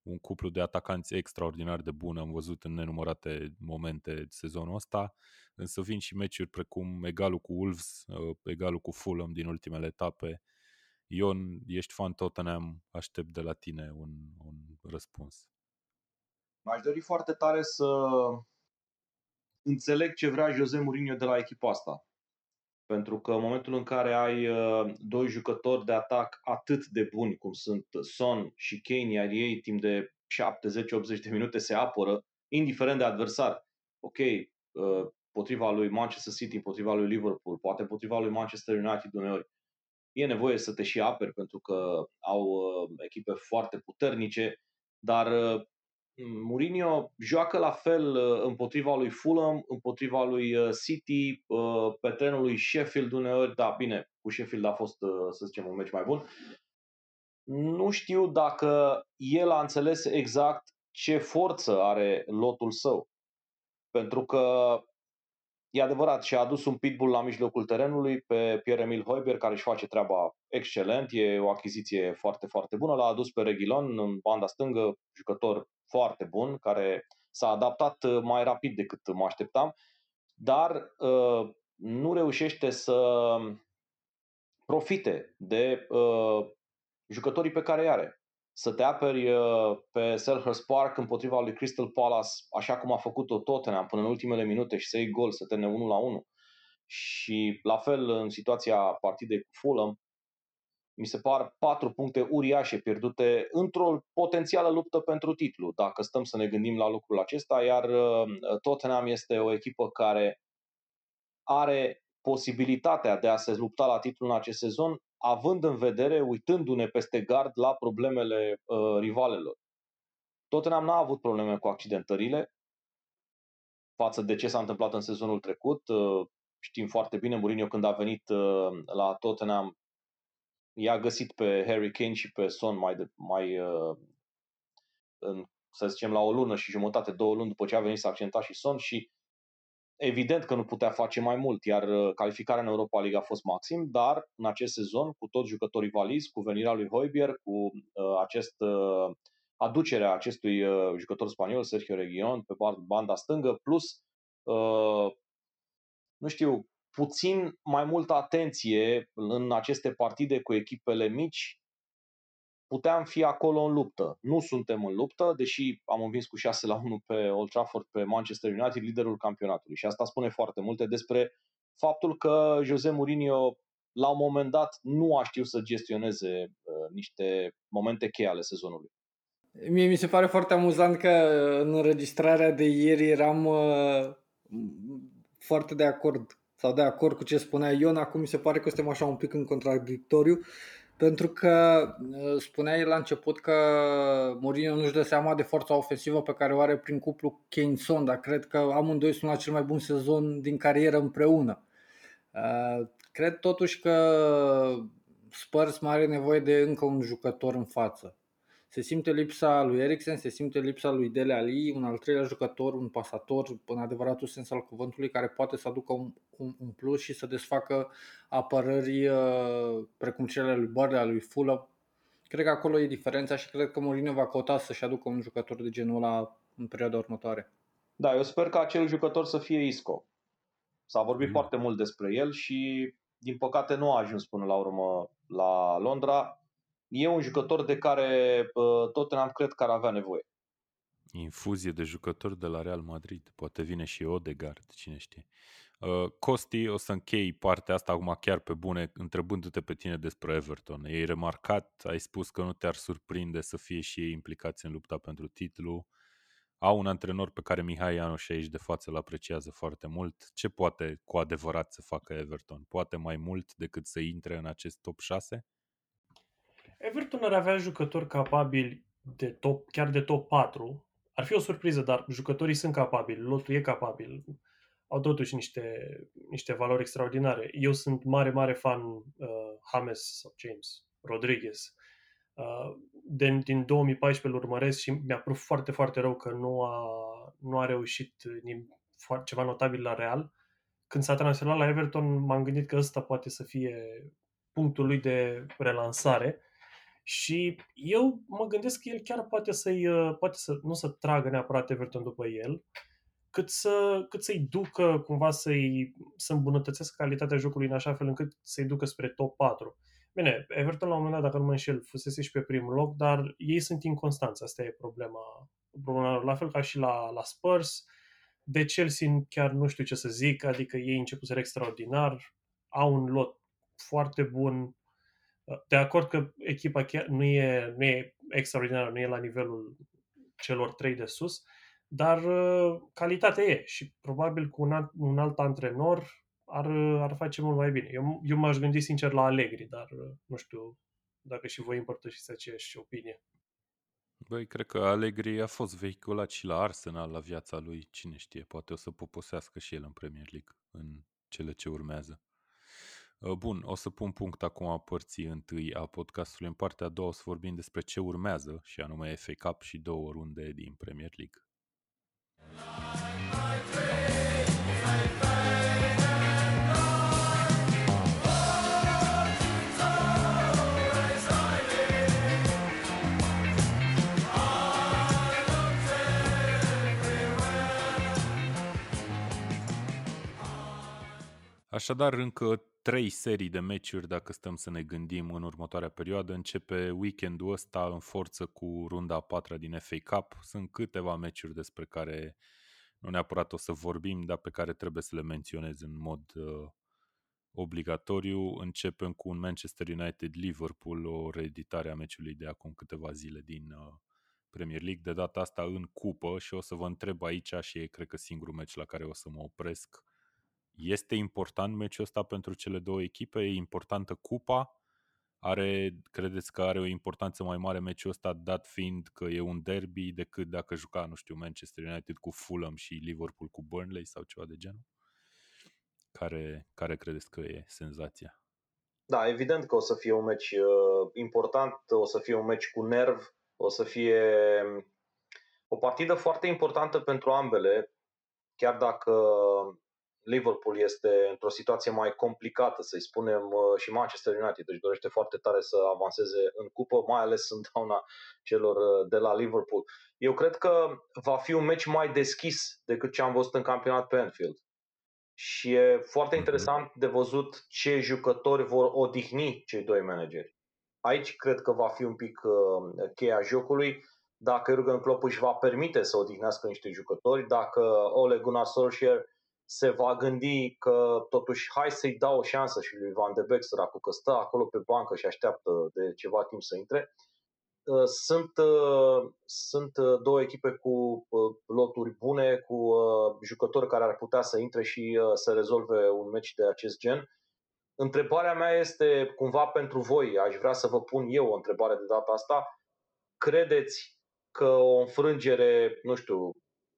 un cuplu de atacanți extraordinar de bun, am văzut în nenumărate momente sezonul ăsta, însă vin și meciuri precum egalul cu Wolves, uh, egalul cu Fulham din ultimele etape. Ion, ești fan Tottenham, aștept de la tine un, un răspuns. M-aș dori foarte tare să înțeleg ce vrea Jose Mourinho de la echipa asta. Pentru că în momentul în care ai uh, doi jucători de atac atât de buni cum sunt Son și Kane, iar ei timp de 70-80 de minute se apără, indiferent de adversar. Ok, uh, potriva lui Manchester City, potriva lui Liverpool, poate potriva lui Manchester United uneori. E nevoie să te și aperi pentru că au uh, echipe foarte puternice, dar uh, Mourinho joacă la fel uh, împotriva lui Fulham, împotriva lui uh, City, uh, pe terenul lui Sheffield uneori, da, bine, cu Sheffield a fost, să zicem, un meci mai bun. Nu știu dacă el a înțeles exact ce forță are lotul său. Pentru că e adevărat și a adus un pitbull la mijlocul terenului pe Pierre-Emil Hoiber, care își face treaba excelent, e o achiziție foarte, foarte bună. L-a adus pe Reguilon în banda stângă, jucător foarte bun, care s-a adaptat uh, mai rapid decât mă așteptam, dar uh, nu reușește să profite de uh, jucătorii pe care îi are. Să te aperi uh, pe Selhurst Park împotriva lui Crystal Palace, așa cum a făcut-o Tottenham până în ultimele minute și să iei gol, să termine 1 la 1. Și la fel în situația partidei cu Fulham, mi se par patru puncte uriașe pierdute într-o potențială luptă pentru titlu, dacă stăm să ne gândim la lucrul acesta, iar uh, Tottenham este o echipă care are posibilitatea de a se lupta la titlu în acest sezon, având în vedere, uitându-ne peste gard la problemele uh, rivalelor. Tottenham n-a avut probleme cu accidentările față de ce s-a întâmplat în sezonul trecut. Uh, știm foarte bine, Mourinho când a venit uh, la Tottenham i-a găsit pe Harry Kane și pe Son mai, de, mai uh, în, să zicem, la o lună și jumătate, două luni după ce a venit să accenta și Son și evident că nu putea face mai mult, iar uh, calificarea în Europa League a fost maxim, dar în acest sezon, cu toți jucătorii valizi, cu venirea lui Hoibier, cu uh, acest, uh, aducerea acestui uh, jucător spaniol, Sergio Region, pe banda stângă, plus, uh, nu știu, puțin mai multă atenție în aceste partide cu echipele mici, puteam fi acolo în luptă. Nu suntem în luptă, deși am învins cu 6 la 1 pe Old Trafford pe Manchester United, liderul campionatului. Și asta spune foarte multe despre faptul că Jose Mourinho la un moment dat nu a știut să gestioneze uh, niște momente cheie ale sezonului. Mie mi se pare foarte amuzant că în înregistrarea de ieri eram uh, foarte de acord sau de acord cu ce spunea Ion, acum mi se pare că suntem așa un pic în contradictoriu, pentru că uh, spunea el la început că Mourinho nu-și dă seama de forța ofensivă pe care o are prin cuplu Kane-Son, dar cred că amândoi sunt la cel mai bun sezon din carieră împreună. Uh, cred totuși că Spurs mai are nevoie de încă un jucător în față se simte lipsa lui Eriksen, se simte lipsa lui Dele Ali, un al treilea jucător, un pasator în adevăratul sens al cuvântului, care poate să aducă un, un, un plus și să desfacă apărări uh, precum cele lui Burnley, lui Fulham. Cred că acolo e diferența și cred că Mourinho va căuta să-și aducă un jucător de genul ăla în perioada următoare. Da, eu sper că acel jucător să fie Isco. S-a vorbit mm. foarte mult despre el și din păcate nu a ajuns până la urmă la Londra e un jucător de care uh, Tottenham cred că ar avea nevoie. Infuzie de jucători de la Real Madrid. Poate vine și Odegaard, cine știe. Uh, Costi, o să închei partea asta acum chiar pe bune, întrebându-te pe tine despre Everton. Ei remarcat, ai spus că nu te-ar surprinde să fie și ei implicați în lupta pentru titlu. Au un antrenor pe care Mihai Ianu și aici de față îl apreciază foarte mult. Ce poate cu adevărat să facă Everton? Poate mai mult decât să intre în acest top 6? Everton ar avea jucători capabili de top, chiar de top 4. Ar fi o surpriză, dar jucătorii sunt capabili, lotul e capabil. Au totuși niște, niște valori extraordinare. Eu sunt mare, mare fan uh, James sau James Rodriguez. Uh, de, din 2014 îl urmăresc și mi-a pruf foarte, foarte rău că nu a, nu a reușit nim- ceva notabil la Real. Când s-a transferat la Everton, m-am gândit că ăsta poate să fie punctul lui de relansare și eu mă gândesc că el chiar poate să-i, uh, poate să, nu să tragă neapărat Everton după el, cât, să, cât să-i ducă cumva să-i, să îmbunătățească calitatea jocului în așa fel încât să-i ducă spre top 4. Bine, Everton la un moment dat, dacă nu mă înșel, fusese și pe primul loc, dar ei sunt inconstanți, asta e problema. problema la fel ca și la, la Spurs, de Chelsea chiar nu știu ce să zic, adică ei începuseră extraordinar, au un lot foarte bun. De acord că echipa chiar nu e, nu e extraordinară, nu e la nivelul celor trei de sus, dar uh, calitatea e și probabil cu un alt, un alt antrenor ar, ar face mult mai bine. Eu, eu m-aș gândi sincer la Allegri, dar uh, nu știu dacă și voi împărtășiți aceeași opinie. Băi, cred că Allegri a fost vehiculat și la Arsenal la viața lui. Cine știe, poate o să poposească și el în Premier League în cele ce urmează. Uh, bun, o să pun punct acum a părții întâi a podcastului. În partea a doua o să vorbim despre ce urmează, și anume FA Cup și două runde din Premier League. Așadar, încă trei serii de meciuri, dacă stăm să ne gândim în următoarea perioadă. Începe weekendul ăsta în forță cu runda a patra din FA Cup. Sunt câteva meciuri despre care nu neapărat o să vorbim, dar pe care trebuie să le menționez în mod uh, obligatoriu. Începem cu un Manchester United-Liverpool, o reeditare a meciului de acum câteva zile din uh, Premier League, de data asta în cupă și o să vă întreb aici și e cred că singurul meci la care o să mă opresc este important meciul ăsta pentru cele două echipe? E importantă cupa? Are, credeți că are o importanță mai mare meciul ăsta, dat fiind că e un derby, decât dacă juca, nu știu, Manchester United cu Fulham și Liverpool cu Burnley sau ceva de genul? Care, care credeți că e senzația? Da, evident că o să fie un meci uh, important, o să fie un meci cu nerv, o să fie um, o partidă foarte importantă pentru ambele, chiar dacă Liverpool este într-o situație mai complicată, să-i spunem, uh, și Manchester United își dorește foarte tare să avanseze în cupă, mai ales în dauna celor uh, de la Liverpool. Eu cred că va fi un meci mai deschis decât ce am văzut în campionat pe Anfield. Și e foarte mhm. interesant de văzut ce jucători vor odihni cei doi manageri. Aici cred că va fi un pic uh, cheia jocului. Dacă Jurgen Klopp își va permite să odihnească niște jucători, dacă Ole Gunnar Solskjaer se va gândi că totuși hai să-i dau o șansă și lui Van de Beek săracul, că stă acolo pe bancă și așteaptă de ceva timp să intre. Uh, sunt, uh, sunt uh, două echipe cu loturi bune, cu jucători care ar putea să intre și să rezolve un meci de acest gen. Întrebarea mea este cumva pentru voi, aș vrea să vă pun eu o întrebare de data asta. Credeți că o înfrângere, nu știu,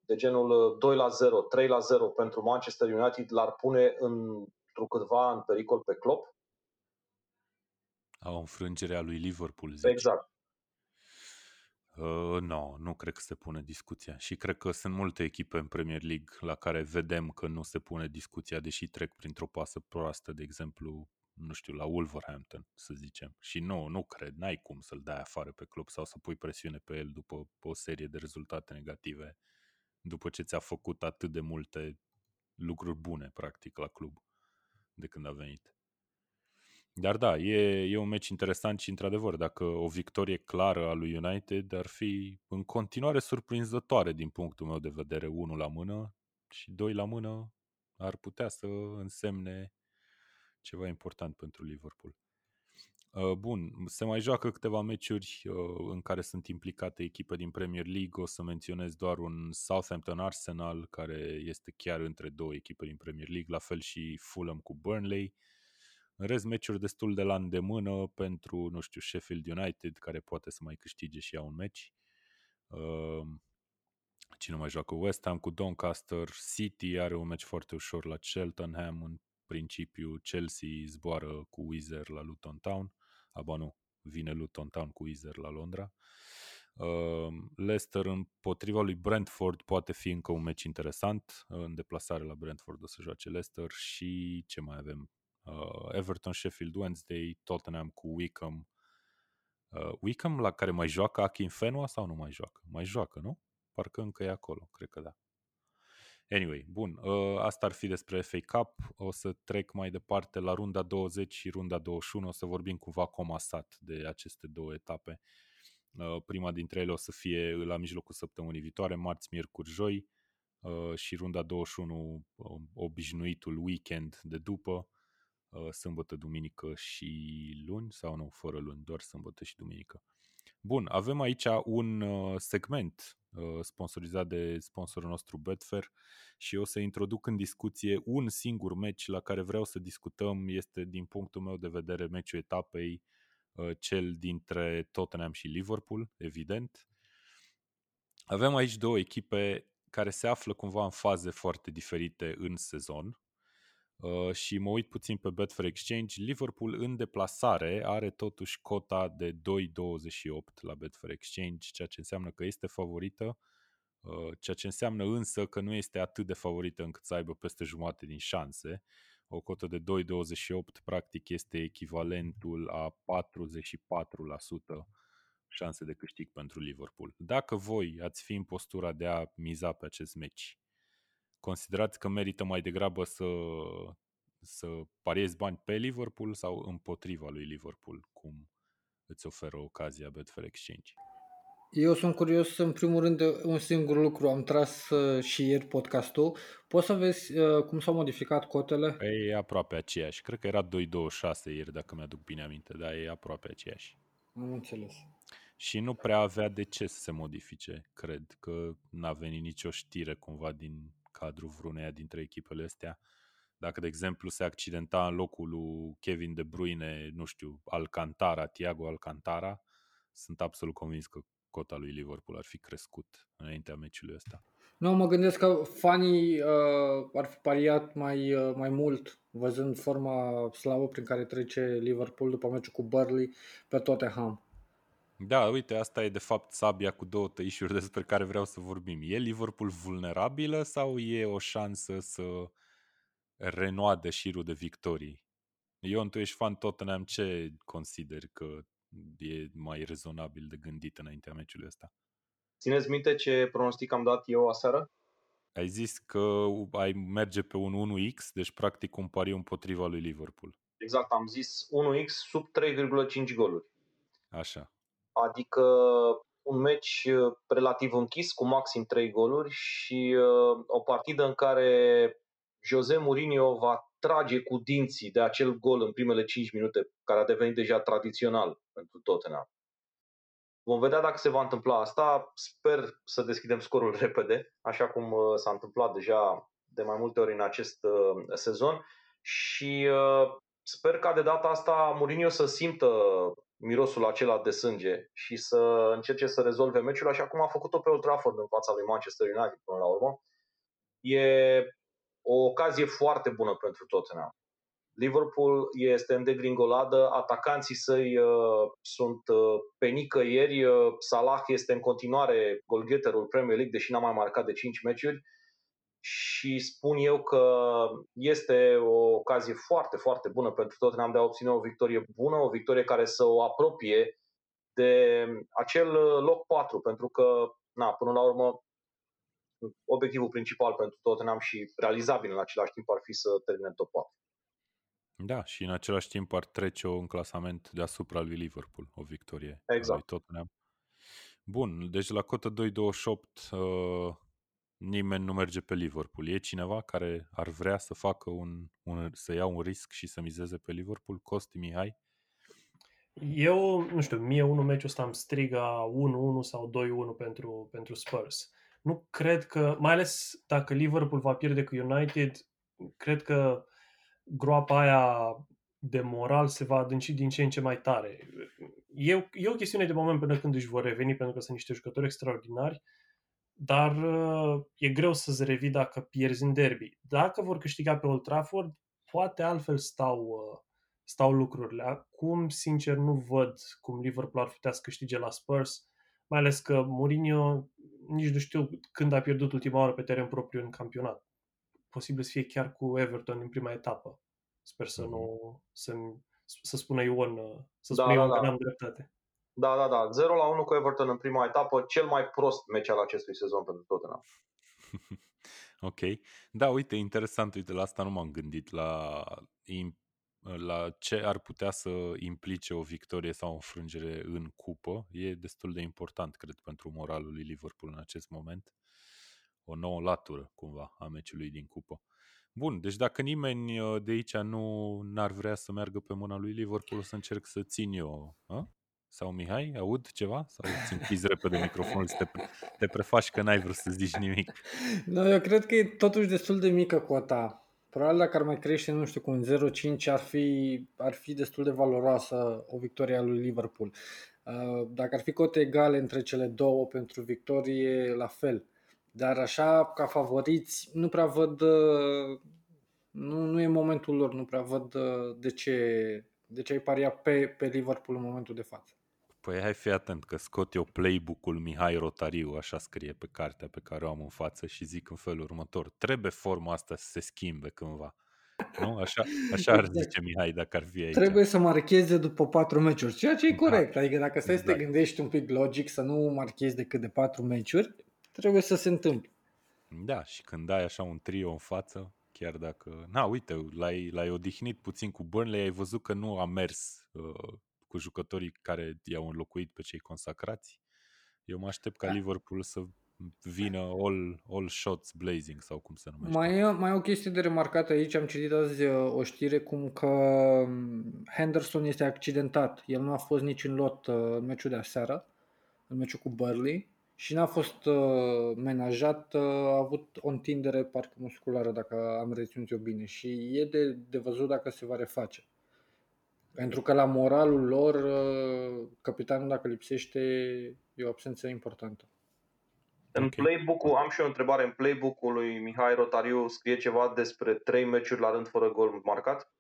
de genul 2 uh, la 0, 3 la 0 pentru Manchester United l-ar pune într-o câtva în pericol pe Klopp? A o înfrângere a lui Liverpool, zici. Exact. Uh, no, nu cred că se pune discuția și cred că sunt multe echipe în Premier League la care vedem că nu se pune discuția, deși trec printr-o pasă proastă, de exemplu, nu știu, la Wolverhampton, să zicem. Și nu, nu cred, n-ai cum să-l dai afară pe club sau să pui presiune pe el după o serie de rezultate negative după ce ți-a făcut atât de multe lucruri bune, practic, la club de când a venit. Dar da, e, e un meci interesant și, într-adevăr, dacă o victorie clară a lui United ar fi în continuare surprinzătoare din punctul meu de vedere, unul la mână și doi la mână ar putea să însemne ceva important pentru Liverpool. Uh, bun, se mai joacă câteva meciuri uh, în care sunt implicate echipe din Premier League. O să menționez doar un Southampton Arsenal, care este chiar între două echipe din Premier League, la fel și Fulham cu Burnley. În rest, meciuri destul de la îndemână pentru, nu știu, Sheffield United, care poate să mai câștige și ea un meci. Uh, cine mai joacă? West Ham cu Doncaster, City are un meci foarte ușor la Cheltenham, în principiu Chelsea zboară cu Wizard la Luton Town aba nu, vine Luton Town cu Izer la Londra. Uh, Leicester împotriva lui Brentford poate fi încă un meci interesant. În deplasare la Brentford o să joace Leicester și ce mai avem? Uh, Everton, Sheffield Wednesday, Tottenham cu Wickham. Uh, Wickham la care mai joacă Akin Fenua sau nu mai joacă? Mai joacă, nu? Parcă încă e acolo, cred că da. Anyway, bun, uh, asta ar fi despre FA Cup. O să trec mai departe la runda 20 și runda 21. O să vorbim cumva comasat de aceste două etape. Uh, prima dintre ele o să fie la mijlocul săptămânii viitoare, marți, miercuri, joi uh, și runda 21 obișnuitul weekend de după. uh, sâmbătă, duminică și luni, sau nu, fără luni, doar sâmbătă și duminică. Bun, avem aici un uh, segment uh, sponsorizat de sponsorul nostru Betfair și o să introduc în discuție un singur meci la care vreau să discutăm. Este, din punctul meu de vedere, meciul etapei, uh, cel dintre Tottenham și Liverpool, evident. Avem aici două echipe care se află cumva în faze foarte diferite în sezon. Uh, și mă uit puțin pe Betfair Exchange, Liverpool în deplasare are totuși cota de 2,28 la Betfair Exchange, ceea ce înseamnă că este favorită, uh, ceea ce înseamnă însă că nu este atât de favorită încât să aibă peste jumate din șanse. O cotă de 2,28 practic este echivalentul a 44% șanse de câștig pentru Liverpool. Dacă voi ați fi în postura de a miza pe acest meci, considerați că merită mai degrabă să, să pariezi bani pe Liverpool sau împotriva lui Liverpool, cum îți oferă ocazia Betfair Exchange? Eu sunt curios în primul rând de un singur lucru. Am tras uh, și ieri podcastul. Poți să vezi uh, cum s-au modificat cotele? Păi e aproape aceeași. Cred că era 2,26 ieri, dacă mi-aduc bine aminte, dar e aproape aceeași. Am înțeles. Și nu prea avea de ce să se modifice, cred că n-a venit nicio știre cumva din cadrul vreuneia dintre echipele astea. Dacă, de exemplu, se accidenta în locul lui Kevin De Bruyne, nu știu, Alcantara, Thiago Alcantara, sunt absolut convins că cota lui Liverpool ar fi crescut înaintea meciului ăsta. Nu, mă gândesc că fanii uh, ar fi pariat mai, uh, mai mult văzând forma slavă prin care trece Liverpool după meciul cu Burnley pe Tottenham. Da, uite, asta e de fapt sabia cu două tăișuri despre care vreau să vorbim. E Liverpool vulnerabilă sau e o șansă să renoade șirul de victorii? Ion, tu ești fan Tottenham, ce consideri că e mai rezonabil de gândit înaintea meciului ăsta? Țineți minte ce pronostic am dat eu aseară? Ai zis că ai merge pe un 1x, deci practic un pariu împotriva lui Liverpool. Exact, am zis 1x sub 3,5 goluri. Așa adică un meci uh, relativ închis cu maxim 3 goluri și uh, o partidă în care Jose Mourinho va trage cu dinții de acel gol în primele 5 minute, care a devenit deja tradițional pentru Tottenham. Vom vedea dacă se va întâmpla asta. Sper să deschidem scorul repede, așa cum uh, s-a întâmplat deja de mai multe ori în acest sezon și sper ca de data asta Mourinho să simtă mirosul acela de sânge și să încerce să rezolve meciul așa cum a făcut-o pe Old Trafford în fața lui Manchester United până la urmă. E o ocazie foarte bună pentru Tottenham. Liverpool este în degringoladă, atacanții săi uh, sunt uh, pe nicăieri, uh, Salah este în continuare golgheterul Premier League, deși n-a mai marcat de 5 meciuri și spun eu că este o ocazie foarte, foarte bună pentru Tottenham de a obține o victorie bună, o victorie care să o apropie de acel loc 4, pentru că, na, până la urmă, obiectivul principal pentru Tottenham și realizabil în același timp ar fi să termine top 4. Da, și în același timp ar trece-o în clasament deasupra lui Liverpool, o victorie exact. lui Tottenham. Bun, deci la cotă 2.28 uh, nimeni nu merge pe Liverpool. E cineva care ar vrea să facă un, un să ia un risc și să mizeze pe Liverpool? Costi Mihai? Eu, nu știu, mie unul meciul ăsta îmi striga 1-1 sau 2-1 pentru, pentru Spurs. Nu cred că, mai ales dacă Liverpool va pierde cu United, cred că groapa aia de moral se va adânci din ce în ce mai tare. E, e o chestiune de moment până când își vor reveni, pentru că sunt niște jucători extraordinari dar uh, e greu să-ți revii dacă pierzi în derby. Dacă vor câștiga pe Old Trafford, poate altfel stau, uh, stau lucrurile. Acum, sincer, nu văd cum Liverpool ar putea să câștige la Spurs, mai ales că Mourinho nici nu știu când a pierdut ultima oară pe teren propriu în campionat. Posibil să fie chiar cu Everton în prima etapă. Sper să nu să, să spună Ion, uh, să da, spună da, Ion da. că n-am dreptate. Da, da, da. 0 la 1 cu Everton în prima etapă, cel mai prost meci al acestui sezon pentru Tottenham. ok. Da, uite, interesant, uite, la asta nu m-am gândit, la, la ce ar putea să implice o victorie sau o înfrângere în cupă. E destul de important, cred, pentru moralul lui Liverpool în acest moment. O nouă latură, cumva, a meciului din cupă. Bun, deci dacă nimeni uh, de aici nu n-ar vrea să meargă pe mâna lui Liverpool, o să încerc să țin eu. A? Sau Mihai, aud ceva? Sau îți închizi repede microfonul să te, te prefaci că n-ai vrut să zici nimic? No, eu cred că e totuși destul de mică cota. Probabil dacă ar mai crește, nu știu, cu un 0,5 ar fi, ar fi destul de valoroasă o victorie a lui Liverpool. Uh, dacă ar fi cote egale între cele două pentru victorie, la fel. Dar așa, ca favoriți, nu prea văd, uh, nu, nu e momentul lor, nu prea văd uh, de ce, de ce ai paria pe, pe Liverpool în momentul de față. Păi hai fi atent că scot eu playbook-ul Mihai Rotariu, așa scrie pe cartea pe care o am în față și zic în felul următor. Trebuie forma asta să se schimbe cândva. Nu? Așa, așa ar exact. zice Mihai dacă ar fi aici. Trebuie să marcheze după patru meciuri, ceea ce e da. corect. Da. Adică dacă stai exact. să te exact. gândești un pic logic să nu marchezi decât de patru meciuri, trebuie să se întâmple. Da, și când ai așa un trio în față, chiar dacă... Na, uite, l-ai, l-ai odihnit puțin cu Burnley, ai văzut că nu a mers uh, cu jucătorii care i-au înlocuit pe cei consacrați. Eu mă aștept ca da. Liverpool să vină all, all shots blazing sau cum se numește. Mai e, mai e o chestie de remarcat aici, am citit azi uh, o știre cum că um, Henderson este accidentat. El nu a fost nici în lot uh, în meciul de aseară, în meciul cu Burley și n-a fost uh, menajat, a avut o întindere parcă musculară, dacă am reținut eu bine și e de, de văzut dacă se va reface. Pentru că la moralul lor, uh, capitanul dacă lipsește, e o absență importantă. În okay. playbook-ul, am și o întrebare, în playbook-ul lui Mihai Rotariu scrie ceva despre trei meciuri la rând fără gol marcat?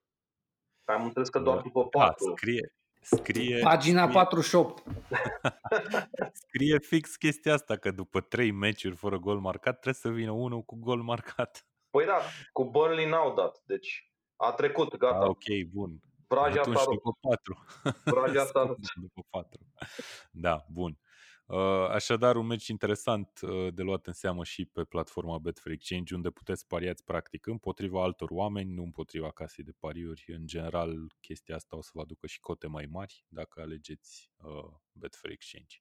Am înțeles că doar după da, patru. Da, scrie, scrie, Pagina scrie, 48. scrie fix chestia asta, că după trei meciuri fără gol marcat trebuie să vină unul cu gol marcat. Păi da, cu Burnley n-au dat, deci a trecut, gata. Ah, ok, bun. Vraja Atunci asta după patru. Vraja asta după patru. Da, bun. Uh, așadar, un meci interesant uh, de luat în seamă și pe platforma Betfair Exchange, unde puteți pariați practic împotriva altor oameni, nu împotriva casei de pariuri. În general, chestia asta o să vă aducă și cote mai mari dacă alegeți uh, Betfair Exchange.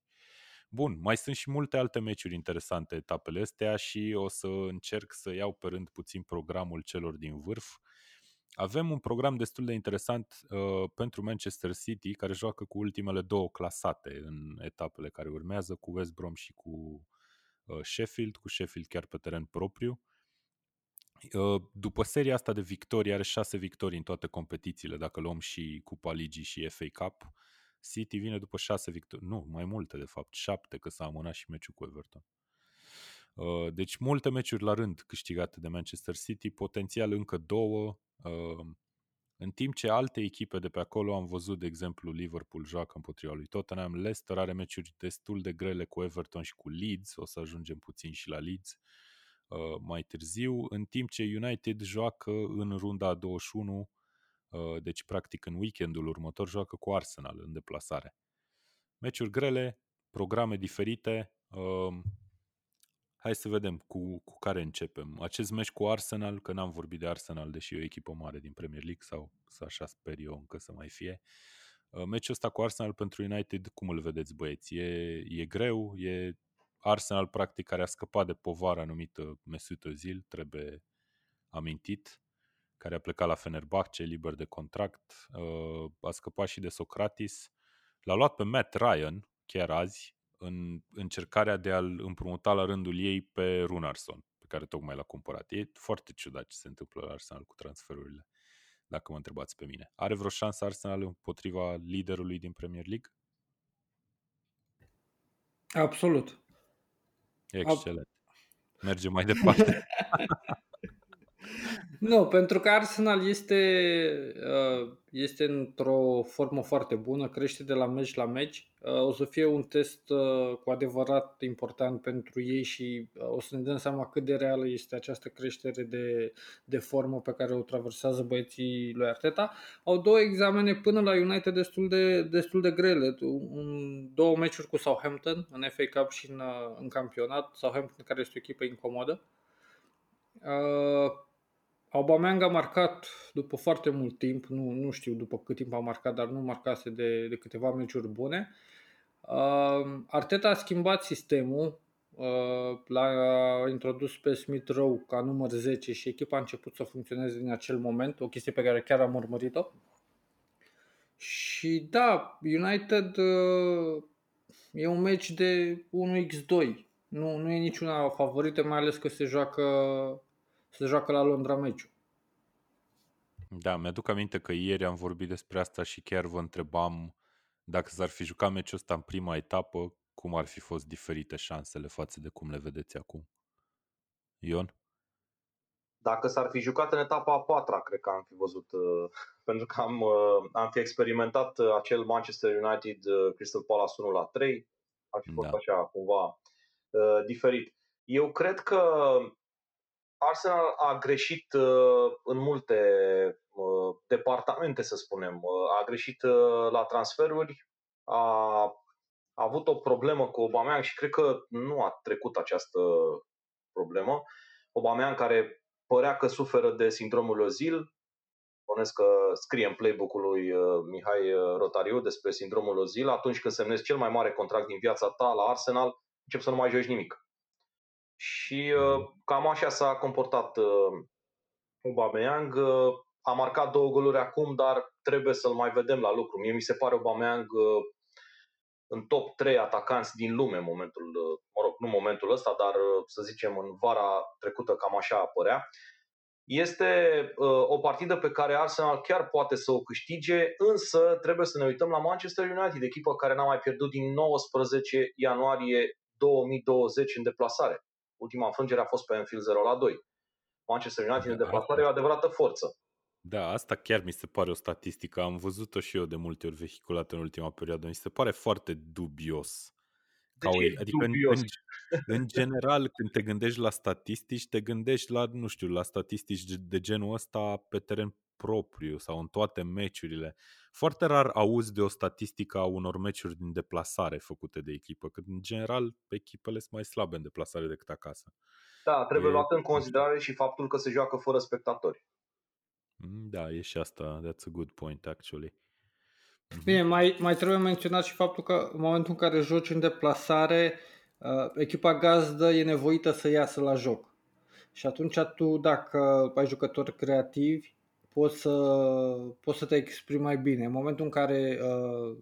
Bun, mai sunt și multe alte meciuri interesante etapele astea și o să încerc să iau pe rând puțin programul celor din vârf. Avem un program destul de interesant uh, pentru Manchester City, care joacă cu ultimele două clasate în etapele care urmează, cu West Brom și cu uh, Sheffield, cu Sheffield chiar pe teren propriu. Uh, după seria asta de victorii, are șase victorii în toate competițiile, dacă luăm și Cupa Ligii și FA Cup. City vine după șase victorii, nu, mai multe de fapt, șapte, că s-a amânat și meciul cu Everton. Uh, deci multe meciuri la rând câștigate de Manchester City, potențial încă două, în timp ce alte echipe de pe acolo am văzut, de exemplu, Liverpool joacă împotriva lui Tottenham, Leicester are meciuri destul de grele cu Everton și cu Leeds, o să ajungem puțin și la Leeds uh, mai târziu, în timp ce United joacă în runda a 21, uh, deci practic în weekendul următor joacă cu Arsenal în deplasare. Meciuri grele, programe diferite, uh, Hai să vedem cu, cu care începem. Acest meci cu Arsenal, că n-am vorbit de Arsenal, deși e o echipă mare din Premier League, sau să așa sper eu încă să mai fie. Uh, meciul ăsta cu Arsenal pentru United, cum îl vedeți băieți? E, e greu, e Arsenal practic care a scăpat de povara numită Mesut Özil, trebuie amintit, care a plecat la Fenerbahce, liber de contract, uh, a scăpat și de Socrates, l-a luat pe Matt Ryan, chiar azi, în încercarea de a-l împrumuta la rândul ei pe Runarsson, pe care tocmai l-a cumpărat. E foarte ciudat ce se întâmplă la Arsenal cu transferurile, dacă mă întrebați pe mine. Are vreo șansă Arsenal împotriva liderului din Premier League? Absolut. Excelent. Mergem mai departe. Nu, pentru că Arsenal este, uh, este într-o formă foarte bună, crește de la meci la meci. Uh, o să fie un test uh, cu adevărat important pentru ei și o să ne dăm seama cât de reală este această creștere de, de formă pe care o traversează băieții lui Arteta. Au două examene până la United destul de, destul de grele. Un, două meciuri cu Southampton în FA Cup și în, în campionat. Southampton care este o echipă incomodă. Uh, Aubameyang a marcat după foarte mult timp, nu, nu știu după cât timp a marcat, dar nu marcase de, de câteva meciuri bune. Uh, Arteta a schimbat sistemul, uh, l-a introdus pe Smith Rowe ca număr 10 și echipa a început să funcționeze din acel moment, o chestie pe care chiar am urmărit-o. Și da, United uh, e un meci de 1x2. Nu, nu e niciuna favorită, mai ales că se joacă, se joacă la Londra meciul. Da, mi-aduc aminte că ieri am vorbit despre asta și chiar vă întrebam dacă s-ar fi jucat meciul ăsta în prima etapă, cum ar fi fost diferite șansele față de cum le vedeți acum? Ion? Dacă s-ar fi jucat în etapa a patra, cred că am fi văzut, uh, pentru că am, uh, am fi experimentat uh, acel Manchester United Crystal Palace 1 la 3, ar fi fost da. așa cumva diferit. Eu cred că Arsenal a greșit în multe departamente, să spunem. A greșit la transferuri, a, a avut o problemă cu Aubameyang și cred că nu a trecut această problemă. Aubameyang care părea că suferă de sindromul Ozil. Bănesc că scrie în playbook-ul lui uh, Mihai uh, Rotariu despre sindromul Ozil. Atunci când semnezi cel mai mare contract din viața ta la Arsenal, încep să nu mai joci nimic. Și uh, cam așa s-a comportat Aubameyang. A marcat două goluri acum, dar trebuie să-l mai vedem la lucru. Mie mi se pare Aubameyang în top 3 atacanți din lume în momentul, mă rog, nu momentul ăsta, dar să zicem în vara trecută cam așa apărea. Este uh, o partidă pe care Arsenal chiar poate să o câștige, însă trebuie să ne uităm la Manchester United, echipă care n-a mai pierdut din 19 ianuarie 2020 în deplasare. Ultima înfrângere a fost pe Anfield 0 la 2. Manchester United în deplasare e o adevărată forță. Da, asta chiar mi se pare o statistică. Am văzut-o și eu de multe ori vehiculată în ultima perioadă. Mi se pare foarte dubios. Ca o, adică dubios? În, în general, când te gândești la statistici, te gândești la, nu știu, la statistici de genul ăsta pe teren propriu sau în toate meciurile. Foarte rar auzi de o statistică a unor meciuri din deplasare făcute de echipă, că în general echipele sunt mai slabe în deplasare decât acasă. Da, trebuie e... luat în considerare și faptul că se joacă fără spectatori. Mm, da, e și asta. That's a good point, actually. Mhm. Bine, mai, mai trebuie menționat și faptul că în momentul în care joci în deplasare, uh, echipa gazdă e nevoită să iasă la joc. Și atunci tu, dacă ai jucători creativi, poți să, poți să te exprimi mai bine. În momentul în care uh,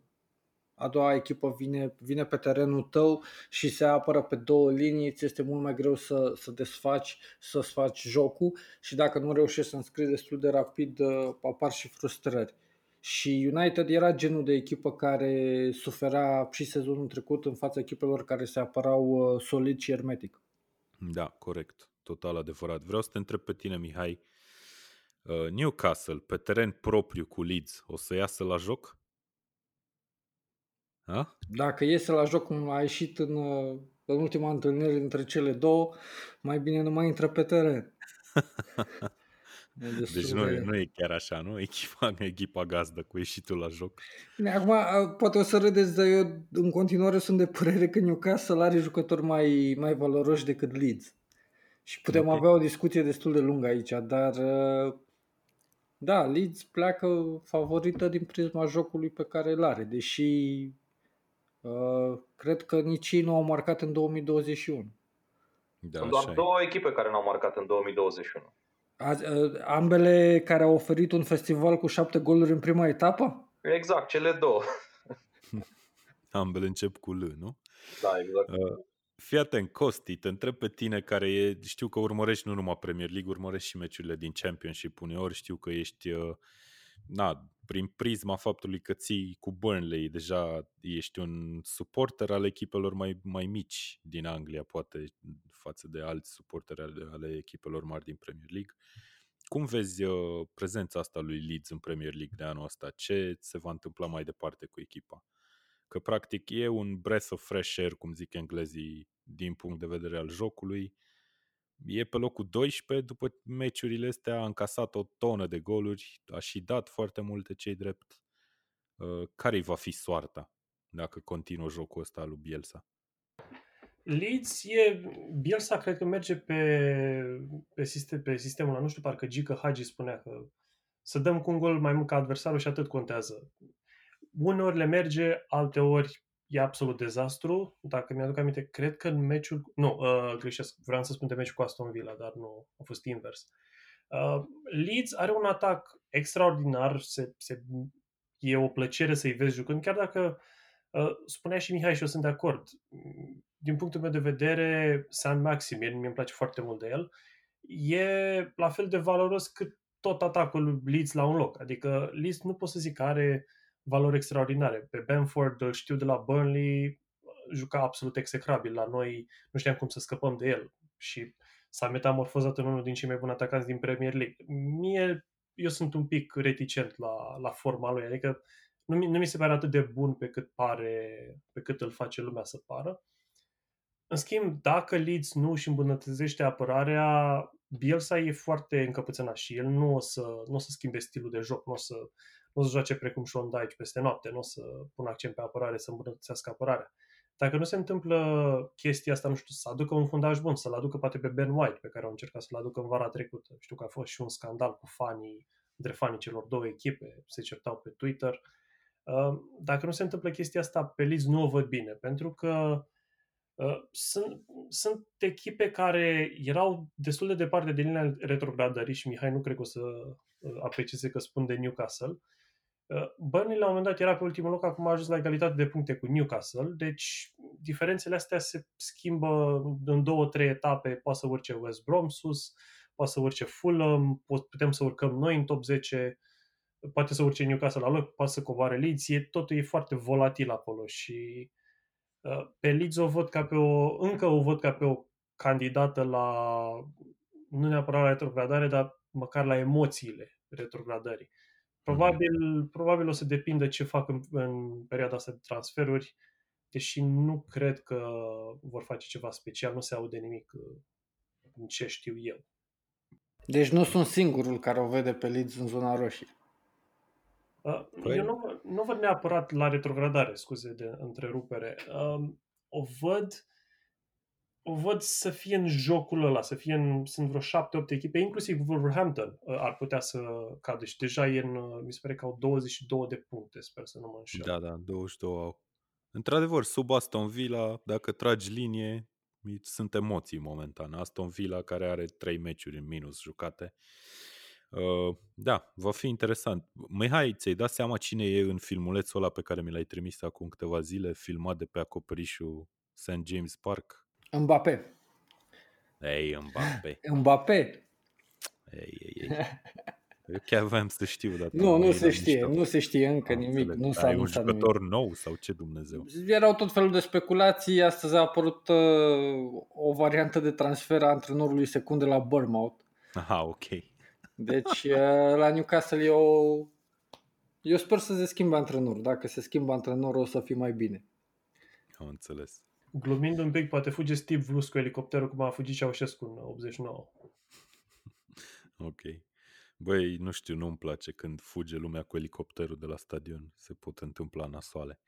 a doua echipă vine, vine pe terenul tău și se apără pe două linii, ți este mult mai greu să, să desfaci, să-ți faci jocul și dacă nu reușești să înscrii destul de rapid, uh, apar și frustrări. Și United era genul de echipă care suferea și sezonul trecut în fața echipelor care se apărau uh, solid și hermetic. Da, corect. Total adevărat. Vreau să te întreb pe tine, Mihai. Uh, Newcastle, pe teren propriu cu Leeds, o să iasă la joc? Ha? Dacă iese la joc cum a ieșit în, uh, în ultima întâlnire între cele două, mai bine nu mai intră pe teren. Deci nu, de... nu e chiar așa, nu? Echipa, echipa gazdă cu ieșitul la joc. Bine, acum poate o să râdeți, dar eu în continuare sunt de părere că Newcastle are jucători mai, mai valoroși decât Leeds. Și putem okay. avea o discuție destul de lungă aici, dar da, Leeds pleacă favorită din prisma jocului pe care îl are, deși uh, cred că nici ei nu au marcat în 2021. Da, Sunt doar două echipe care n-au marcat în 2021. Ambele care au oferit un festival cu șapte goluri în prima etapă? Exact, cele două. Ambele încep cu L, nu? Da, exact. Uh, fii atent, Costi, te întreb pe tine care e, știu că urmărești nu numai Premier League, urmărești și meciurile din Championship uneori, știu că ești, uh, na, prin prisma faptului că ții cu Burnley, deja ești un suporter al echipelor mai, mai mici din Anglia, poate față de alți suporteri ale, ale echipelor mari din Premier League. Cum vezi uh, prezența asta lui Leeds în Premier League de anul ăsta? Ce se va întâmpla mai departe cu echipa? Că practic e un breath of fresh air, cum zic englezii, din punct de vedere al jocului. E pe locul 12 după meciurile astea, a încasat o tonă de goluri, a și dat foarte multe cei drept. Uh, care va fi soarta dacă continuă jocul ăsta lui Bielsa? Leeds e, Bielsa cred că merge pe, pe, sistem, pe sistemul ăla, nu știu, parcă Gică Hagi spunea că să dăm cu un gol mai mult ca adversarul și atât contează. Uneori le merge, alte ori e absolut dezastru. Dacă mi-aduc aminte, cred că în meciul... Nu, uh, greșesc, vreau să spun de meciul cu Aston Villa, dar nu, a fost invers. Uh, Leeds are un atac extraordinar, se, se, e o plăcere să-i vezi jucând, chiar dacă uh, spunea și Mihai și eu sunt de acord. Din punctul meu de vedere, San Maximin, mi-e place foarte mult de el, e la fel de valoros cât tot atacul Leeds la un loc. Adică Leeds nu pot să zic că are valori extraordinare. Pe Benford îl știu de la Burnley, juca absolut execrabil. La noi nu știam cum să scăpăm de el și s-a metamorfozat în unul din cei mai buni atacanți din Premier League. Mie, eu sunt un pic reticent la, la forma lui, adică nu, nu mi se pare atât de bun pe cât pare, pe cât îl face lumea să pară. În schimb, dacă Leeds nu își îmbunătățește apărarea, Bielsa e foarte încăpățânat și el nu o să, nu o să schimbe stilul de joc, nu o să, nu o să joace precum Sean Dyche peste noapte, nu o să pună accent pe apărare, să îmbunătățească apărarea. Dacă nu se întâmplă chestia asta, nu știu, să aducă un fundaj bun, să-l aducă poate pe Ben White, pe care au încercat să-l aducă în vara trecută. Știu că a fost și un scandal cu fanii, între fanii celor două echipe, se certau pe Twitter. Uh, dacă nu se întâmplă chestia asta, pe Leeds nu o văd bine, pentru că uh, sunt, sunt echipe care erau destul de departe de linia retrogradării și Mihai nu cred că o să uh, aprecieze că spun de Newcastle, Uh, Burnley la un moment dat era pe ultimul loc, acum a ajuns la egalitate de puncte cu Newcastle, deci diferențele astea se schimbă în două, trei etape, poate să urce West Brom sus, poate să urce Fulham, putem să urcăm noi în top 10, poate să urce Newcastle la loc, poate să coboare Leeds, e, totul e foarte volatil acolo și uh, pe Leeds o văd ca pe o, încă o văd ca pe o candidată la, nu neapărat la retrogradare, dar măcar la emoțiile retrogradării. Probabil, probabil o să depindă ce fac în, în perioada asta de transferuri, deși nu cred că vor face ceva special, nu se aude nimic uh, în ce știu eu. Deci nu sunt singurul care o vede pe Leeds în zona roșie. Uh, păi... Eu nu, nu văd neapărat la retrogradare, scuze de întrerupere. Uh, o văd o văd să fie în jocul ăla, să fie în, sunt vreo șapte, opt echipe, inclusiv Wolverhampton uh, ar putea să cadă și deja e în, uh, mi se pare că au 22 de puncte, sper să nu mă înșel. Da, da, 22 au. Într-adevăr, sub Aston Villa, dacă tragi linie, sunt emoții momentan. Aston Villa care are trei meciuri în minus jucate. Uh, da, va fi interesant. Mihai, ți-ai dat seama cine e în filmulețul ăla pe care mi l-ai trimis acum câteva zile, filmat de pe acoperișul St. James Park? Mbappé. Ei, Mbappé. Mbappé. Ei, ei, ei. Eu chiar vreau să știu, dar nu, nu se știe, mișto. nu se știe încă Am nimic. Înțeleg. Nu s-a Ai un jucător nimic. nou sau ce Dumnezeu? Erau tot felul de speculații. Astăzi a apărut uh, o variantă de transfer a antrenorului secunde la Bournemouth. Aha, ok. Deci uh, la Newcastle eu, eu sper să se schimbe antrenorul. Dacă se schimbă antrenorul o să fie mai bine. Am înțeles. Glumind un pic, poate fuge Steve Vlus cu elicopterul cum a fugit Ceaușescu în 89. Ok. Băi, nu știu, nu-mi place când fuge lumea cu elicopterul de la stadion. Se pot întâmpla nasoale.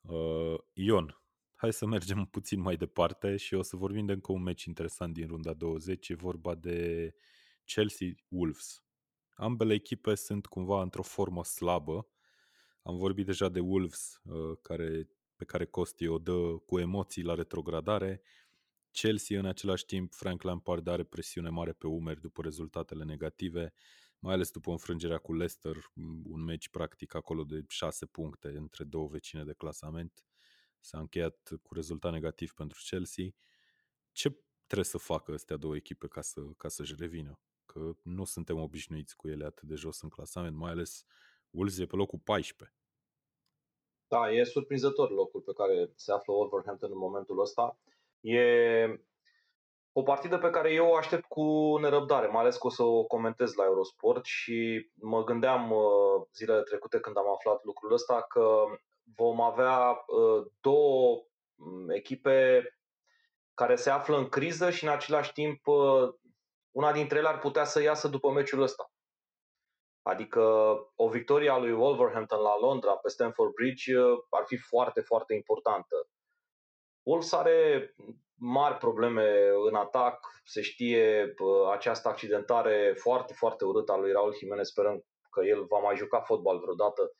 Uh, Ion, hai să mergem puțin mai departe și o să vorbim de încă un meci interesant din runda 20. E vorba de Chelsea-Wolves. Ambele echipe sunt cumva într-o formă slabă. Am vorbit deja de Wolves, uh, care pe care Costi o dă cu emoții la retrogradare. Chelsea în același timp, Frank Lampard are presiune mare pe umeri după rezultatele negative, mai ales după înfrângerea cu Leicester, un meci practic acolo de 6 puncte între două vecine de clasament. S-a încheiat cu rezultat negativ pentru Chelsea. Ce trebuie să facă astea două echipe ca, să, ca să-și revină? Că nu suntem obișnuiți cu ele atât de jos în clasament, mai ales Wolves e pe locul 14. Da, e surprinzător locul pe care se află Wolverhampton în momentul ăsta. E o partidă pe care eu o aștept cu nerăbdare, mai ales că o să o comentez la Eurosport și mă gândeam uh, zilele trecute când am aflat lucrul ăsta că vom avea uh, două mm, echipe care se află în criză și în același timp uh, una dintre ele ar putea să iasă după meciul ăsta. Adică o victorie a lui Wolverhampton la Londra pe Stamford Bridge uh, ar fi foarte, foarte importantă. Wolves are mari probleme în atac, se știe uh, această accidentare foarte, foarte urâtă a lui Raul Jimenez, sperăm că el va mai juca fotbal vreodată.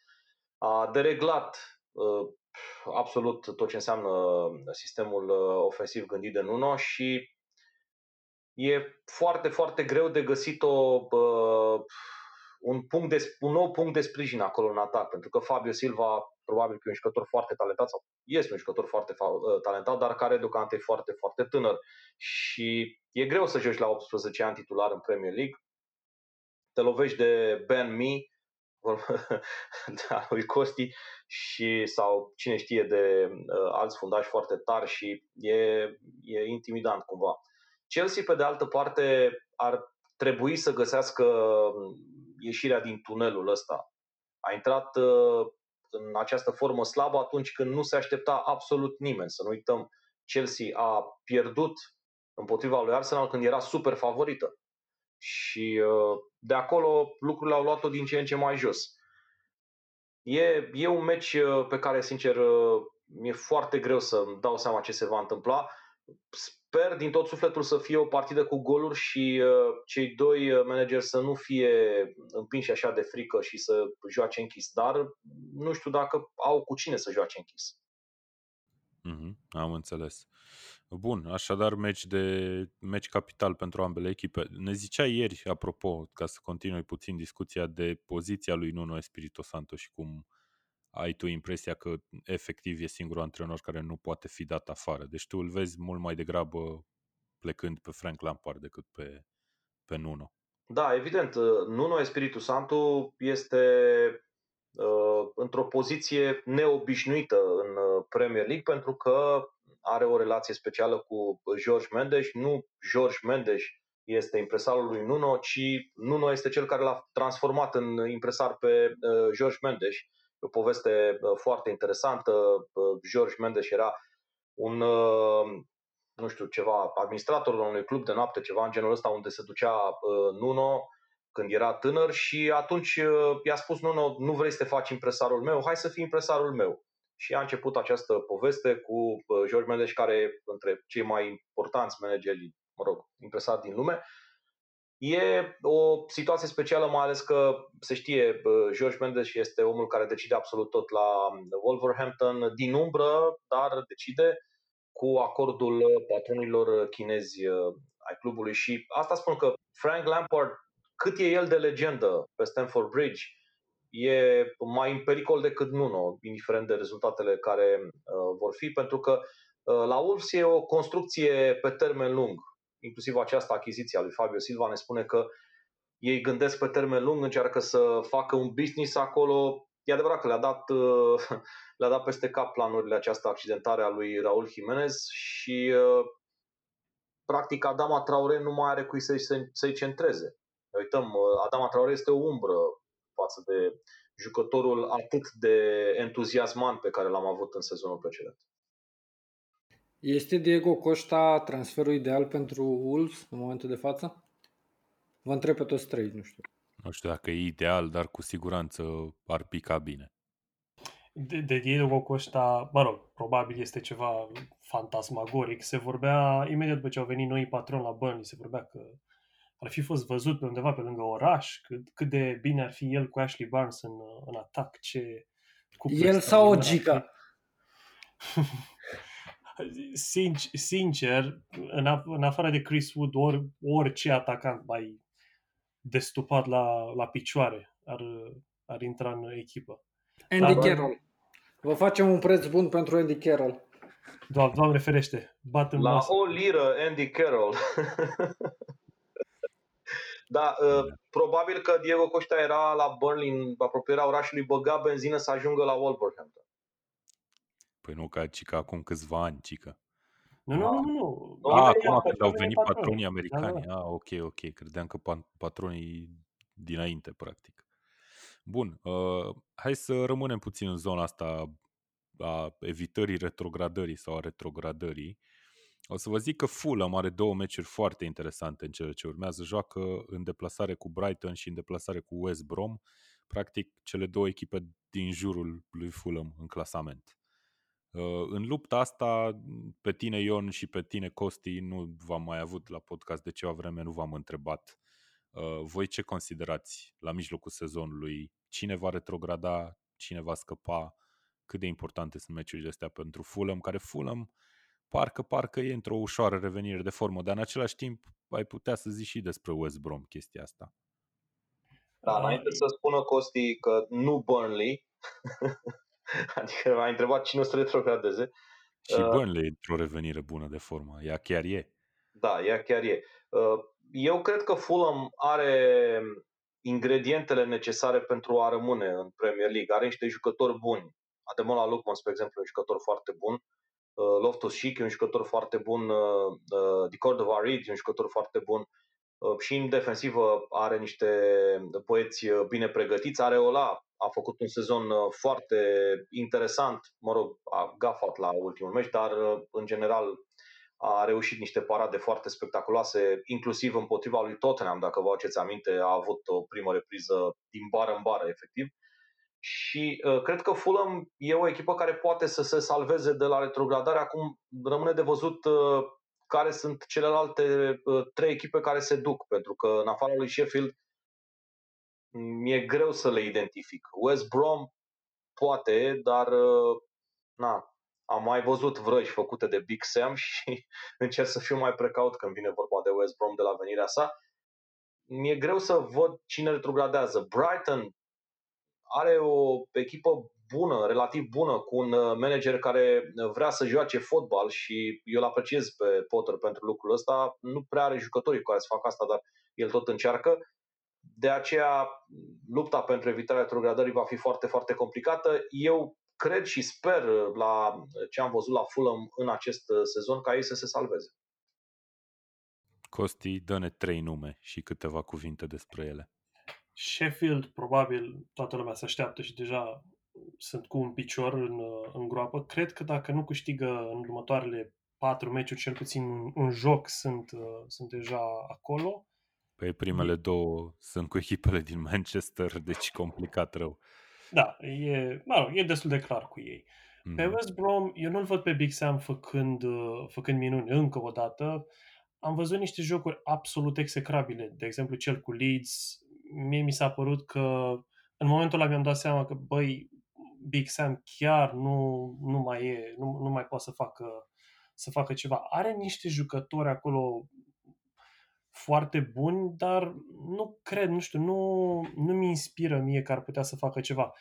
A dereglat uh, absolut tot ce înseamnă sistemul uh, ofensiv gândit de Nuno și e foarte, foarte greu de găsit o, uh, un, punct de, un nou punct de sprijin acolo în atac, pentru că Fabio Silva probabil că e un jucător foarte talentat sau este un jucător foarte uh, talentat, dar care deocamdată e foarte, foarte tânăr și e greu să joci la 18 ani titular în Premier League. Te lovești de Ben Mee, de lui Costi și sau cine știe de uh, alți fundași foarte tari și e, e intimidant cumva. Chelsea, pe de altă parte, ar trebui să găsească um, ieșirea din tunelul ăsta. A intrat uh, în această formă slabă atunci când nu se aștepta absolut nimeni. Să nu uităm, Chelsea a pierdut împotriva lui Arsenal când era super favorită. Și uh, de acolo lucrurile au luat-o din ce în ce mai jos. E, e un meci uh, pe care, sincer, mi-e foarte greu să-mi dau seama ce se va întâmpla. Sper din tot sufletul să fie o partidă cu goluri și uh, cei doi uh, manageri să nu fie împinși așa de frică și să joace închis, dar nu știu dacă au cu cine să joace închis. Mm-hmm, am înțeles. Bun, așadar meci de meci capital pentru ambele echipe. Ne zicea ieri, apropo, ca să continui puțin discuția de poziția lui Nuno Espirito Santo și cum ai tu impresia că efectiv e singurul antrenor care nu poate fi dat afară. Deci tu îl vezi mult mai degrabă plecând pe Frank Lampard decât pe, pe Nuno. Da, evident. Nuno Espiritu Santo este uh, într-o poziție neobișnuită în uh, Premier League pentru că are o relație specială cu George Mendes. Nu George Mendes este impresarul lui Nuno, ci Nuno este cel care l-a transformat în impresar pe uh, George Mendes o poveste foarte interesantă. George Mendes era un, nu știu, ceva, administrator la unui club de noapte, ceva în genul ăsta, unde se ducea Nuno când era tânăr și atunci i-a spus Nuno, nu vrei să te faci impresarul meu, hai să fii impresarul meu. Și a început această poveste cu George Mendes, care e între cei mai importanți manageri, mă rog, impresari din lume. E o situație specială, mai ales că se știe, George Mendes este omul care decide absolut tot la Wolverhampton din umbră, dar decide cu acordul patronilor chinezi uh, ai clubului. Și asta spun că Frank Lampard, cât e el de legendă pe Stamford Bridge, e mai în pericol decât Nuno, indiferent de rezultatele care uh, vor fi, pentru că uh, la Wolves e o construcție pe termen lung inclusiv această achiziție a lui Fabio Silva ne spune că ei gândesc pe termen lung, încearcă să facă un business acolo. E adevărat că le-a dat, le-a dat peste cap planurile această accidentare a lui Raul Jimenez și practic Adama Traore nu mai are cui să-i, să-i centreze. Ne uităm, Adama Traore este o umbră față de jucătorul atât de entuziasmant pe care l-am avut în sezonul precedent. Este Diego Costa transferul ideal pentru Wolves în momentul de față? Vă întreb pe toți trei, nu știu. Nu știu dacă e ideal, dar cu siguranță ar pica bine. De, de Diego Costa, mă rog, probabil este ceva fantasmagoric. Se vorbea, imediat după ce au venit noi patroni la Burnley, se vorbea că ar fi fost văzut pe undeva pe lângă oraș, cât, cât de bine ar fi el cu Ashley Barnes în, în atac, ce... El sau o gica. sincer, sincer în, af- în afară de Chris Wood, or, orice atacant mai destupat la, la picioare ar, ar intra în echipă. Andy Dar, Carroll. Vă facem un preț bun pentru Andy Carroll. Doamne, doamne ferește. Bat în la masă. o liră Andy Carroll. da, uh, probabil că Diego Costa era la Burnley, în apropierea orașului, băga benzină să ajungă la Wolverhampton. Păi nu, ca, ci că acum câțiva ani, cică. Nu, nu, nu, nu. Ah, acum când au venit patronii, patronii americani. Da, da. Ah, ok, ok. Credeam că patronii dinainte, practic. Bun, uh, hai să rămânem puțin în zona asta a evitării retrogradării sau a retrogradării. O să vă zic că Fulham are două meciuri foarte interesante în cele ce urmează. Joacă în deplasare cu Brighton și în deplasare cu West Brom. Practic, cele două echipe din jurul lui Fulham în clasament. Uh, în lupta asta, pe tine Ion și pe tine Costi nu v-am mai avut la podcast de ceva vreme, nu v-am întrebat. Uh, voi ce considerați la mijlocul sezonului? Cine va retrograda? Cine va scăpa? cât de importante sunt meciurile astea pentru Fulham, care Fulham parcă, parcă e într-o ușoară revenire de formă, dar în același timp ai putea să zici și despre West Brom chestia asta. Da, înainte să spună Costi că nu Burnley, adică a întrebat cine o să retrogradeze. Și uh, Burnley e într-o revenire bună de formă, ea chiar e. Da, ea chiar e. Uh, eu cred că Fulham are ingredientele necesare pentru a rămâne în Premier League. Are niște jucători buni. Ademola Lukman, spre exemplu, e un jucător foarte bun. Uh, Loftus Cheek e un jucător foarte bun. Uh, uh, Cordova Reed e un jucător foarte bun. Și în defensivă are niște poeți bine pregătiți. Areola a făcut un sezon foarte interesant, mă rog, a gafat la ultimul meci, dar în general a reușit niște parade foarte spectaculoase, inclusiv împotriva lui Tottenham, dacă vă aduceți aminte, a avut o primă repriză din bară în bară, efectiv. Și uh, cred că Fulham e o echipă care poate să se salveze de la retrogradare. Acum rămâne de văzut uh, care sunt celelalte uh, trei echipe care se duc, pentru că în afara lui Sheffield mi-e greu să le identific. West Brom poate, dar uh, na, am mai văzut vrăji făcute de Big Sam și încerc să fiu mai precaut când vine vorba de West Brom de la venirea sa. Mi-e greu să văd cine retrogradează. Brighton are o echipă bună, relativ bună, cu un uh, manager care vrea să joace fotbal și eu îl apreciez pe Potter pentru lucrul ăsta. Nu prea are jucătorii care să facă asta, dar el tot încearcă. De aceea, lupta pentru evitarea retrogradării va fi foarte, foarte complicată. Eu cred și sper la ce am văzut la Fulham în acest sezon ca ei să se salveze. Costi, dă-ne trei nume și câteva cuvinte despre ele. Sheffield, probabil toată lumea se așteaptă și deja sunt cu un picior în, în groapă. Cred că dacă nu câștigă în următoarele patru meciuri, cel puțin un, un joc, sunt, sunt deja acolo. Păi primele două sunt cu echipele din Manchester, deci complicat rău. Da, e, mă rog, e destul de clar cu ei. Mm. Pe West Brom, eu nu-l văd pe Big Sam făcând, făcând minuni încă o dată. Am văzut niște jocuri absolut execrabile. De exemplu, cel cu Leeds. Mie mi s-a părut că în momentul ăla mi-am dat seama că, băi, Big Sam chiar nu, nu mai e, nu, nu mai poate să facă, să facă ceva. Are niște jucători acolo foarte buni, dar nu cred, nu știu, nu, nu mi inspiră mie că ar putea să facă ceva.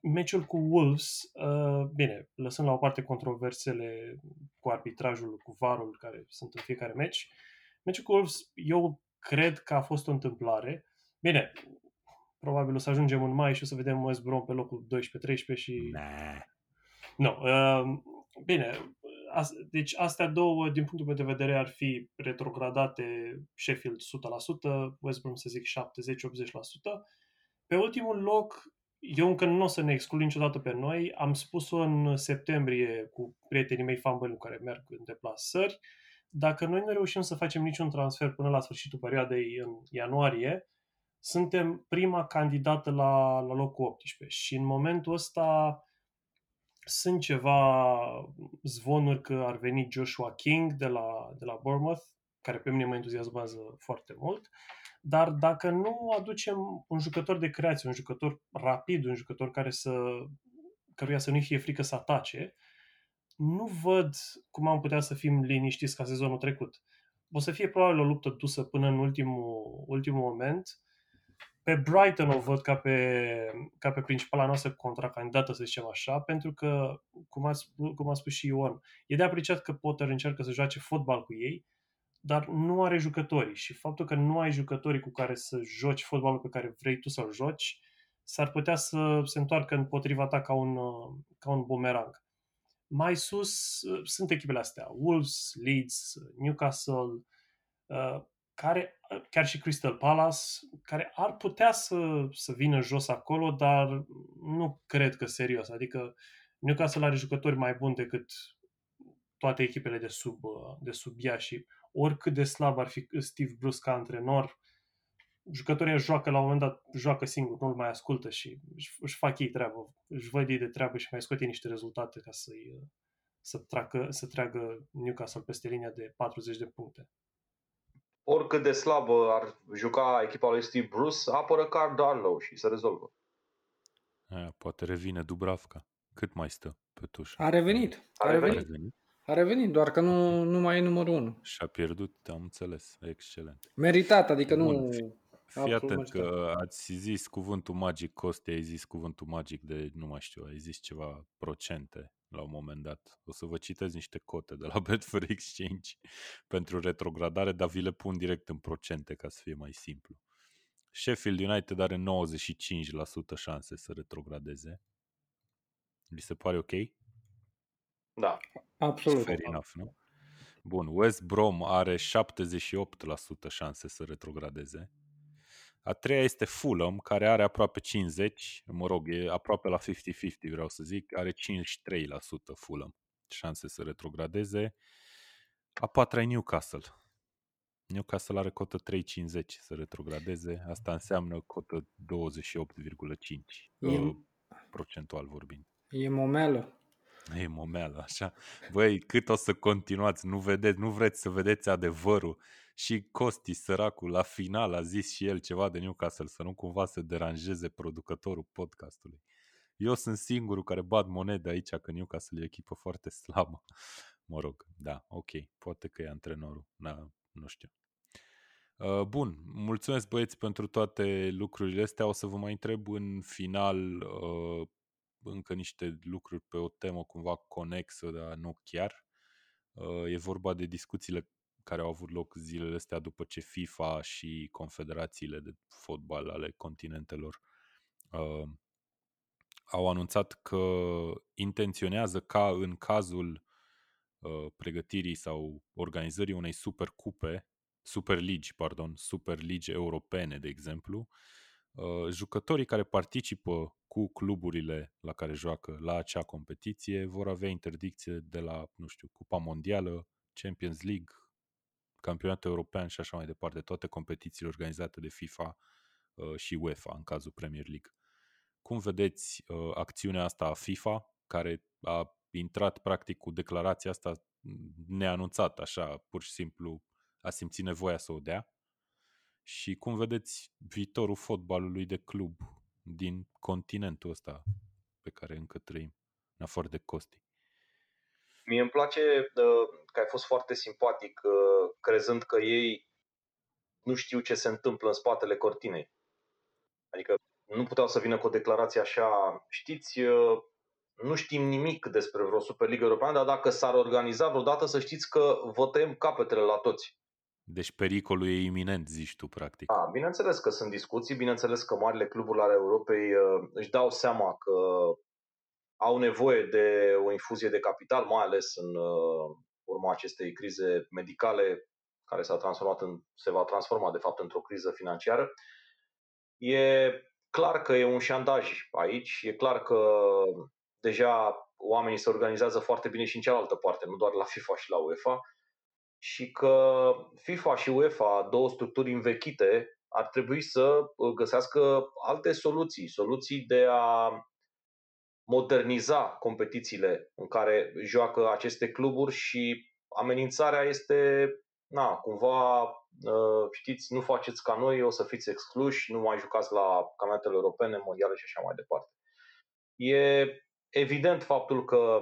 Meciul cu Wolves, uh, bine, lăsând la o parte controversele cu arbitrajul, cu varul care sunt în fiecare meci, meciul cu Wolves, eu cred că a fost o întâmplare. Bine, probabil o să ajungem în mai și o să vedem West Brom pe locul 12-13 și... Nah. Nu. No, uh, bine, deci astea două, din punctul meu de vedere, ar fi retrogradate Sheffield 100%, West Brom să zic 70-80%. Pe ultimul loc, eu încă nu o să ne exclud niciodată pe noi. Am spus-o în septembrie cu prietenii mei fanbăni care merg în deplasări. Dacă noi nu reușim să facem niciun transfer până la sfârșitul perioadei în ianuarie, suntem prima candidată la, la locul 18. Și în momentul ăsta sunt ceva zvonuri că ar veni Joshua King de la, de la Bournemouth, care pe mine mă entuziasmează foarte mult, dar dacă nu aducem un jucător de creație, un jucător rapid, un jucător care să, căruia să nu fie frică să atace, nu văd cum am putea să fim liniștiți ca sezonul trecut. O să fie probabil o luptă dusă până în ultimul, ultimul moment, pe Brighton o văd ca pe, ca pe principala noastră contracandidată, să zicem așa, pentru că, cum a, spus, cum a spus și Ion, e de apreciat că Potter încearcă să joace fotbal cu ei, dar nu are jucătorii și faptul că nu ai jucătorii cu care să joci fotbalul pe care vrei tu să-l joci, s-ar putea să se întoarcă împotriva ta ca un, ca un bumerang. Mai sus sunt echipele astea, Wolves, Leeds, Newcastle, uh, care, chiar și Crystal Palace, care ar putea să, să vină jos acolo, dar nu cred că serios. Adică Newcastle are jucători mai buni decât toate echipele de sub, de sub ea și oricât de slab ar fi Steve Bruce ca antrenor, jucătorii joacă la un moment dat, joacă singur, nu-l mai ascultă și își, își fac ei treabă, își văd ei de treabă și mai scot ei niște rezultate ca să-i, să, tracă, să treagă Newcastle peste linia de 40 de puncte oricât de slabă ar juca echipa lui Steve Bruce, apără Car Darlow și se rezolvă. Aia, poate revine Dubravka. Cât mai stă pe tușă? A revenit. A, A revenit. revenit? A revenit, doar că nu, nu mai e numărul 1. Și-a pierdut, am înțeles. Excelent. Meritat, adică Bun, nu... Fii Absolut atent meritat. că ați zis cuvântul magic, Costi, ai zis cuvântul magic de, nu mai știu, ai zis ceva procente la un moment dat. O să vă citez niște cote de la Betfair Exchange pentru retrogradare, dar vi le pun direct în procente ca să fie mai simplu. Sheffield United are 95% șanse să retrogradeze. Vi se pare ok? Da. Absolut. Fair enough, nu? Bun, West Brom are 78% șanse să retrogradeze. A treia este Fulham, care are aproape 50, mă rog, e aproape la 50-50, vreau să zic, are 53% Fulham șanse să retrogradeze. A patra e Newcastle. Newcastle are cotă 3,50 să retrogradeze, asta înseamnă cotă 28,5 E, uh, procentual vorbind. e momeală. E momeală, așa. Băi, cât o să continuați, nu vedeți, nu vreți să vedeți adevărul. Și Costi, săracul, la final a zis și el ceva de Newcastle, să nu cumva să deranjeze producătorul podcastului. Eu sunt singurul care bat monede aici că Newcastle e o echipă foarte slabă. Mă rog, da, ok, poate că e antrenorul, da, nu știu. Uh, Bun, mulțumesc băieți pentru toate lucrurile astea. O să vă mai întreb în final uh, încă niște lucruri pe o temă cumva conexă, dar nu chiar. Uh, E vorba de discuțiile care au avut loc zilele astea după ce FIFA și confederațiile de fotbal ale continentelor uh, au anunțat că intenționează ca în cazul uh, pregătirii sau organizării unei supercupe, super ligi, pardon, super ligi europene, de exemplu, uh, jucătorii care participă cu cluburile la care joacă la acea competiție vor avea interdicție de la, nu știu, Cupa Mondială, Champions League, Campionatul European și așa mai departe, toate competițiile organizate de FIFA uh, și UEFA în cazul Premier League. Cum vedeți uh, acțiunea asta a FIFA, care a intrat practic cu declarația asta neanunțată, așa, pur și simplu a simțit nevoia să o dea? Și cum vedeți viitorul fotbalului de club din continentul ăsta pe care încă trăim, în afară de Costi? Mie îmi place uh, că ai fost foarte simpatic uh, crezând că ei nu știu ce se întâmplă în spatele cortinei. Adică nu puteau să vină cu o declarație așa, știți, uh, nu știm nimic despre vreo Superligă Europeană, dar dacă s-ar organiza vreodată să știți că vă tăiem capetele la toți. Deci pericolul e iminent, zici tu, practic. Da, bineînțeles că sunt discuții, bineînțeles că marile cluburi ale Europei uh, își dau seama că au nevoie de o infuzie de capital, mai ales în uh, urma acestei crize medicale care s-a transformat în, se va transforma de fapt într-o criză financiară. E clar că e un șandaj aici, e clar că deja oamenii se organizează foarte bine și în cealaltă parte, nu doar la FIFA și la UEFA, și că FIFA și UEFA, două structuri învechite, ar trebui să găsească alte soluții, soluții de a moderniza competițiile în care joacă aceste cluburi și amenințarea este, na, cumva, știți, nu faceți ca noi, o să fiți excluși, nu mai jucați la campionatele europene, mondiale și așa mai departe. E evident faptul că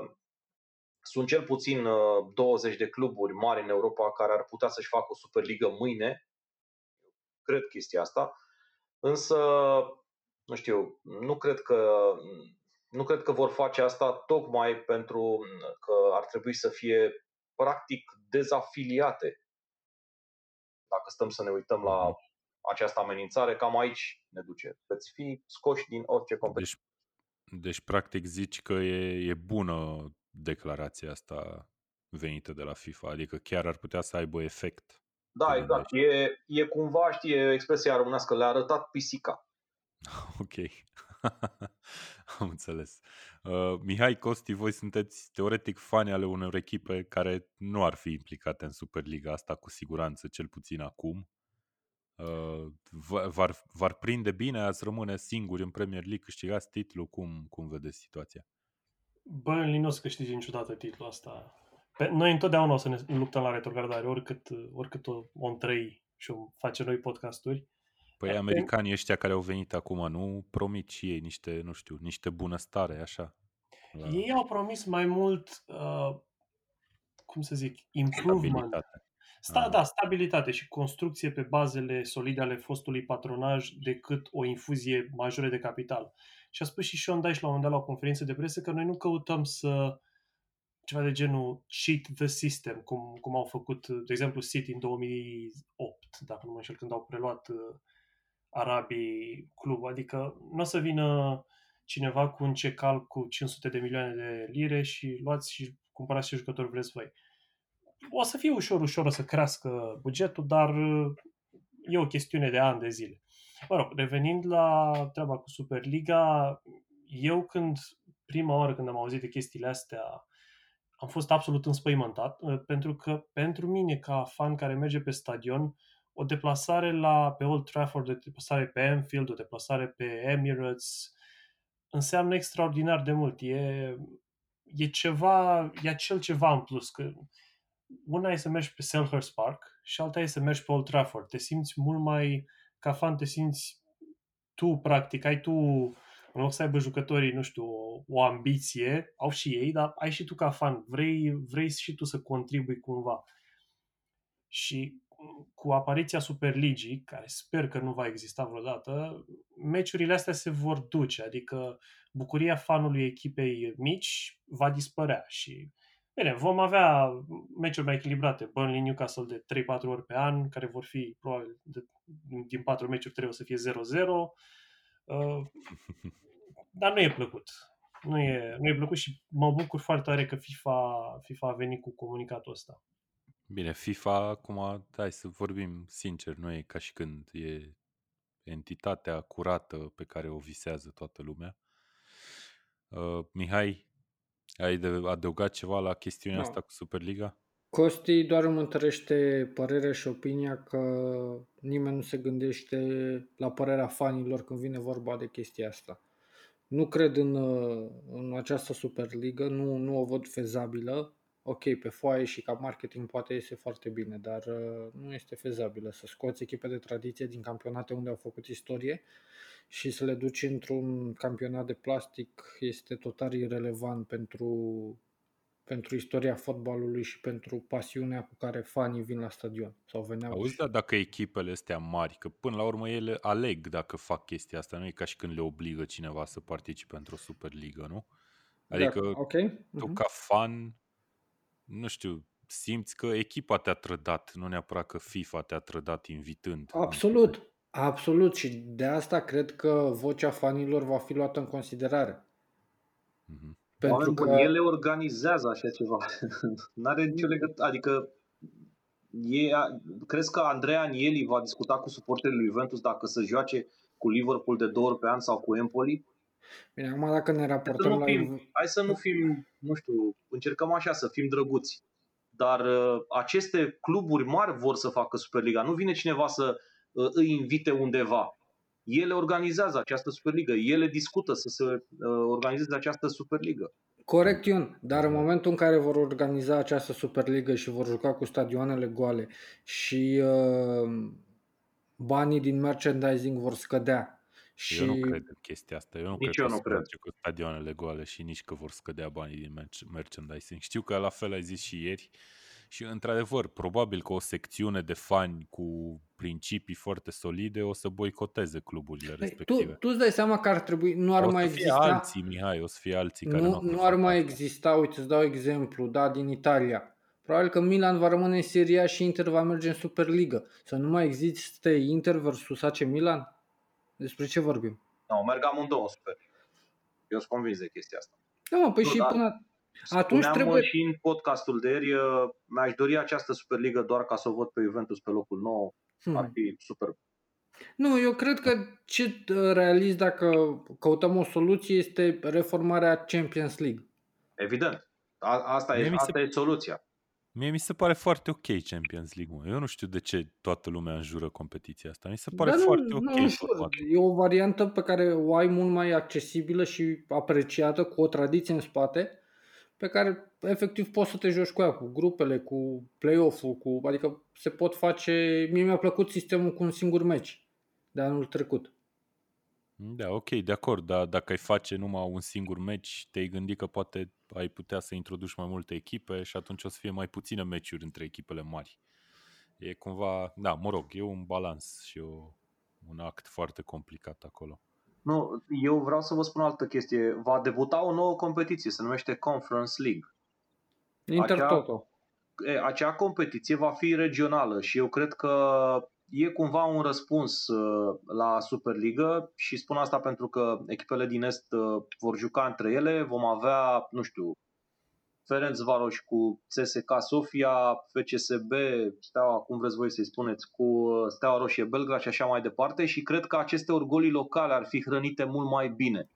sunt cel puțin 20 de cluburi mari în Europa care ar putea să-și facă o Superligă mâine. Cred chestia asta. Însă, nu știu, nu cred că nu cred că vor face asta tocmai pentru că ar trebui să fie practic dezafiliate. Dacă stăm să ne uităm la această amenințare, cam aici ne duce. Veți fi scoși din orice competiție. Deci, deci practic zici că e, e bună declarația asta venită de la FIFA, adică chiar ar putea să aibă efect. Da, exact. E, e cumva, știi, expresia românească, le-a arătat pisica. ok. Am înțeles. Uh, Mihai Costi, voi sunteți teoretic fani ale unor echipe care nu ar fi implicate în Superliga asta cu siguranță, cel puțin acum. Uh, v-ar, v-ar prinde bine, ați rămâne singuri în Premier League, câștigați titlul, cum, cum vedeți situația? Burnley nu o să câștige niciodată titlul ăsta. Pe, noi întotdeauna o să ne luptăm la retrogradare, oricât, oricât o, o întrăi și o face noi podcasturi. Păi americanii ăștia care au venit acum, nu promit și ei niște, nu știu, niște bunăstare, așa? La... Ei au promis mai mult, uh, cum să zic, improvement. Stabilitate. Sta, ah. Da, stabilitate și construcție pe bazele solide ale fostului patronaj decât o infuzie majoră de capital. Și a spus și Sean Dyche la un moment dat la o conferință de presă că noi nu căutăm să ceva de genul cheat the system, cum, cum au făcut, de exemplu, City în 2008, dacă nu mă înșel, când au preluat uh, arabii club. Adică nu o să vină cineva cu un cecal cu 500 de milioane de lire și luați și cumpărați ce jucători vreți voi. O să fie ușor, ușor să crească bugetul, dar uh, e o chestiune de ani de zile. Mă rog, revenind la treaba cu Superliga, eu când, prima oară când am auzit de chestiile astea, am fost absolut înspăimântat, uh, pentru că pentru mine, ca fan care merge pe stadion, o deplasare la, pe Old Trafford, o deplasare pe Anfield, o deplasare pe Emirates, înseamnă extraordinar de mult. E, e ceva, e acel ceva în plus. Că una e să mergi pe Selhurst Park și alta e să mergi pe Old Trafford. Te simți mult mai, ca fan, te simți tu, practic, ai tu, în loc să aibă jucătorii, nu știu, o, o ambiție, au și ei, dar ai și tu ca fan, vrei, vrei și tu să contribui cumva. Și cu apariția Superligii, care sper că nu va exista vreodată, meciurile astea se vor duce, adică bucuria fanului echipei mici va dispărea și Bine, vom avea meciuri mai echilibrate, Burnley Newcastle de 3-4 ori pe an, care vor fi probabil de, din 4 meciuri 3 o să fie 0-0. Uh, dar nu e plăcut. Nu e, nu e plăcut și mă bucur foarte tare că FIFA, FIFA a venit cu comunicatul ăsta. Bine, FIFA acum, hai să vorbim sincer, nu e ca și când e entitatea curată pe care o visează toată lumea. Uh, Mihai, ai de adăugat ceva la chestiunea no. asta cu Superliga? Costi doar îmi întărește părerea și opinia că nimeni nu se gândește la părerea fanilor când vine vorba de chestia asta. Nu cred în, în această Superliga, nu, nu o văd fezabilă. Ok, pe foaie și ca marketing poate iese foarte bine, dar uh, nu este fezabilă să scoți echipe de tradiție din campionate unde au făcut istorie și să le duci într-un campionat de plastic este total irrelevant pentru, pentru istoria fotbalului și pentru pasiunea cu care fanii vin la stadion sau veneau. Auzi, și... da, dacă echipele astea mari, că până la urmă ele aleg dacă fac chestia asta, nu e ca și când le obligă cineva să participe într-o Superligă, nu? Da, adică da, okay. tu uh-huh. ca fan, nu știu, simți că echipa te-a trădat, nu neapărat că FIFA te-a trădat invitând. Absolut, Absolut și de asta cred că vocea fanilor va fi luată în considerare. Mm-hmm. Pentru că ele organizează așa ceva. N-are nicio legătură. Adică e, crezi că Andrei Anieli va discuta cu suporterii lui Juventus dacă să joace cu Liverpool de două ori pe an sau cu Empoli? Bine, acum dacă ne raportăm la... Fim, hai să nu fim, nu știu, încercăm așa să fim drăguți. Dar uh, aceste cluburi mari vor să facă Superliga. Nu vine cineva să Uh, îi invite undeva. Ele organizează această Superligă, ele discută să se uh, organizeze această Superligă. Corect, Ion, dar în momentul în care vor organiza această Superligă și vor juca cu stadioanele goale și uh, banii din merchandising vor scădea. Și... Eu nu cred în chestia asta. Eu nu nici cred eu că nu cred. cu stadioanele goale și nici că vor scădea banii din merchandising. Știu că la fel ai zis și ieri, uh, și, într-adevăr, probabil că o secțiune de fani cu principii foarte solide o să boicoteze cluburile păi, respective. Tu, tu îți dai seama că ar trebui, nu ar o mai exista... alții, Mihai, o să fie alții care nu, nu, nu ar mai exista, uite, îți dau exemplu, da, din Italia. Probabil că Milan va rămâne în Serie A și Inter va merge în Superliga. Să nu mai existe Inter versus AC Milan? Despre ce vorbim? Nu, no, merg amândouă super. Eu sunt convins de chestia asta. Da, mă, păi nu, și da. până, atunci Spuneam trebuie... și în podcastul de ieri, uh, mi-aș dori această Superligă doar ca să o văd pe Juventus pe locul nou. Hmm. Ar fi super. Nu, eu cred că ce uh, realiz dacă căutăm o soluție este reformarea Champions League. Evident. A, asta, e, asta se... e soluția. Mie mi se pare foarte ok Champions League. Eu nu știu de ce toată lumea înjură competiția asta. Mi se pare Dar foarte nu, ok. Nu, e o variantă pe care o ai mult mai accesibilă și apreciată, cu o tradiție în spate pe care efectiv poți să te joci cu ea, cu grupele, cu play-off-ul, cu, adică se pot face... Mie mi-a plăcut sistemul cu un singur meci de anul trecut. Da, ok, de acord, dar dacă ai face numai un singur meci, te-ai gândit că poate ai putea să introduci mai multe echipe și atunci o să fie mai puține meciuri între echipele mari. E cumva, da, mă rog, e un balans și o, un act foarte complicat acolo. Nu, eu vreau să vă spun o altă chestie. Va debuta o nouă competiție, se numește Conference League. Intertoto. Acea, acea competiție va fi regională și eu cred că e cumva un răspuns uh, la Superliga și spun asta pentru că echipele din Est uh, vor juca între ele, vom avea, nu știu, Ferenc Varoș cu CSK Sofia, FCSB, Steaua, cum vreți voi să-i spuneți, cu uh, Steaua Roșie Belgrad și așa mai departe. Și cred că aceste orgolii locale ar fi hrănite mult mai bine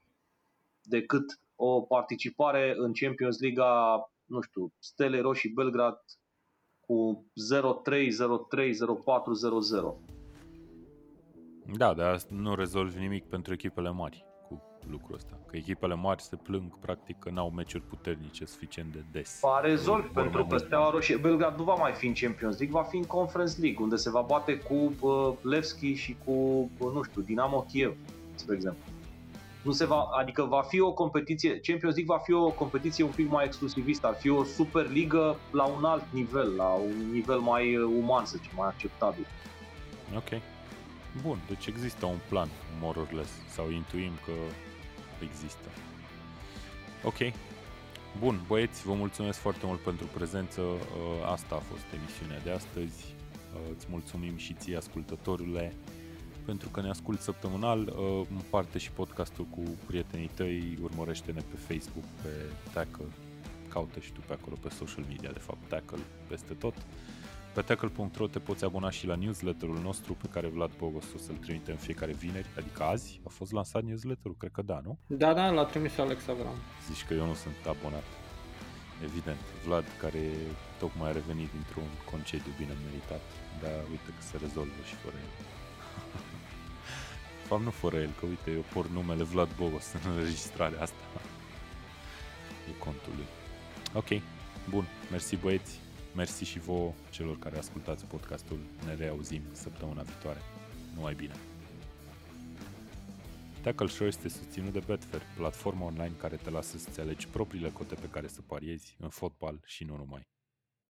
decât o participare în Champions League nu știu, Stele Roșii Belgrad cu 0-3, 0-3, 0-4, 0-0. Da, dar nu rezolvi nimic pentru echipele mari cu lucrul ăsta. Că echipele mari se plâng practic că n-au meciuri puternice suficient de des. Va rezolvi pentru că Steaua Roșie Belgrad nu va mai fi în Champions League, va fi în Conference League, unde se va bate cu uh, Levski și cu, uh, nu știu, Dinamo Kiev, spre exemplu nu se va, adică va fi o competiție, Champions League va fi o competiție un pic mai exclusivistă, ar fi o super ligă la un alt nivel, la un nivel mai uh, uman, să zicem, mai acceptabil. Ok. Bun, deci există un plan, more or less, sau intuim că există. Ok. Bun, băieți, vă mulțumesc foarte mult pentru prezență. Uh, asta a fost emisiunea de astăzi. Uh, îți mulțumim și ție, ascultătorule pentru că ne ascult săptămânal, uh, împarte și podcastul cu prietenii tăi, urmărește-ne pe Facebook, pe Tackle, caută și tu pe acolo pe social media, de fapt, Tackle peste tot. Pe tackle.ro te poți abona și la newsletterul nostru pe care Vlad Bogos o să-l trimite în fiecare vineri, adică azi a fost lansat newsletterul, cred că da, nu? Da, da, l-a trimis Alex Avram. Zici că eu nu sunt abonat. Evident, Vlad care tocmai a revenit dintr-un concediu bine meritat, dar uite că se rezolvă și fără el fapt nu fără el, că uite, eu por numele Vlad Bogos în înregistrarea asta. E contul lui. Ok, bun, mersi băieți, mersi și vouă celor care ascultați podcastul. Ne reauzim săptămâna viitoare. Numai bine! Tackle Show este susținut de Betfair, platforma online care te lasă să-ți alegi propriile cote pe care să pariezi în fotbal și nu numai.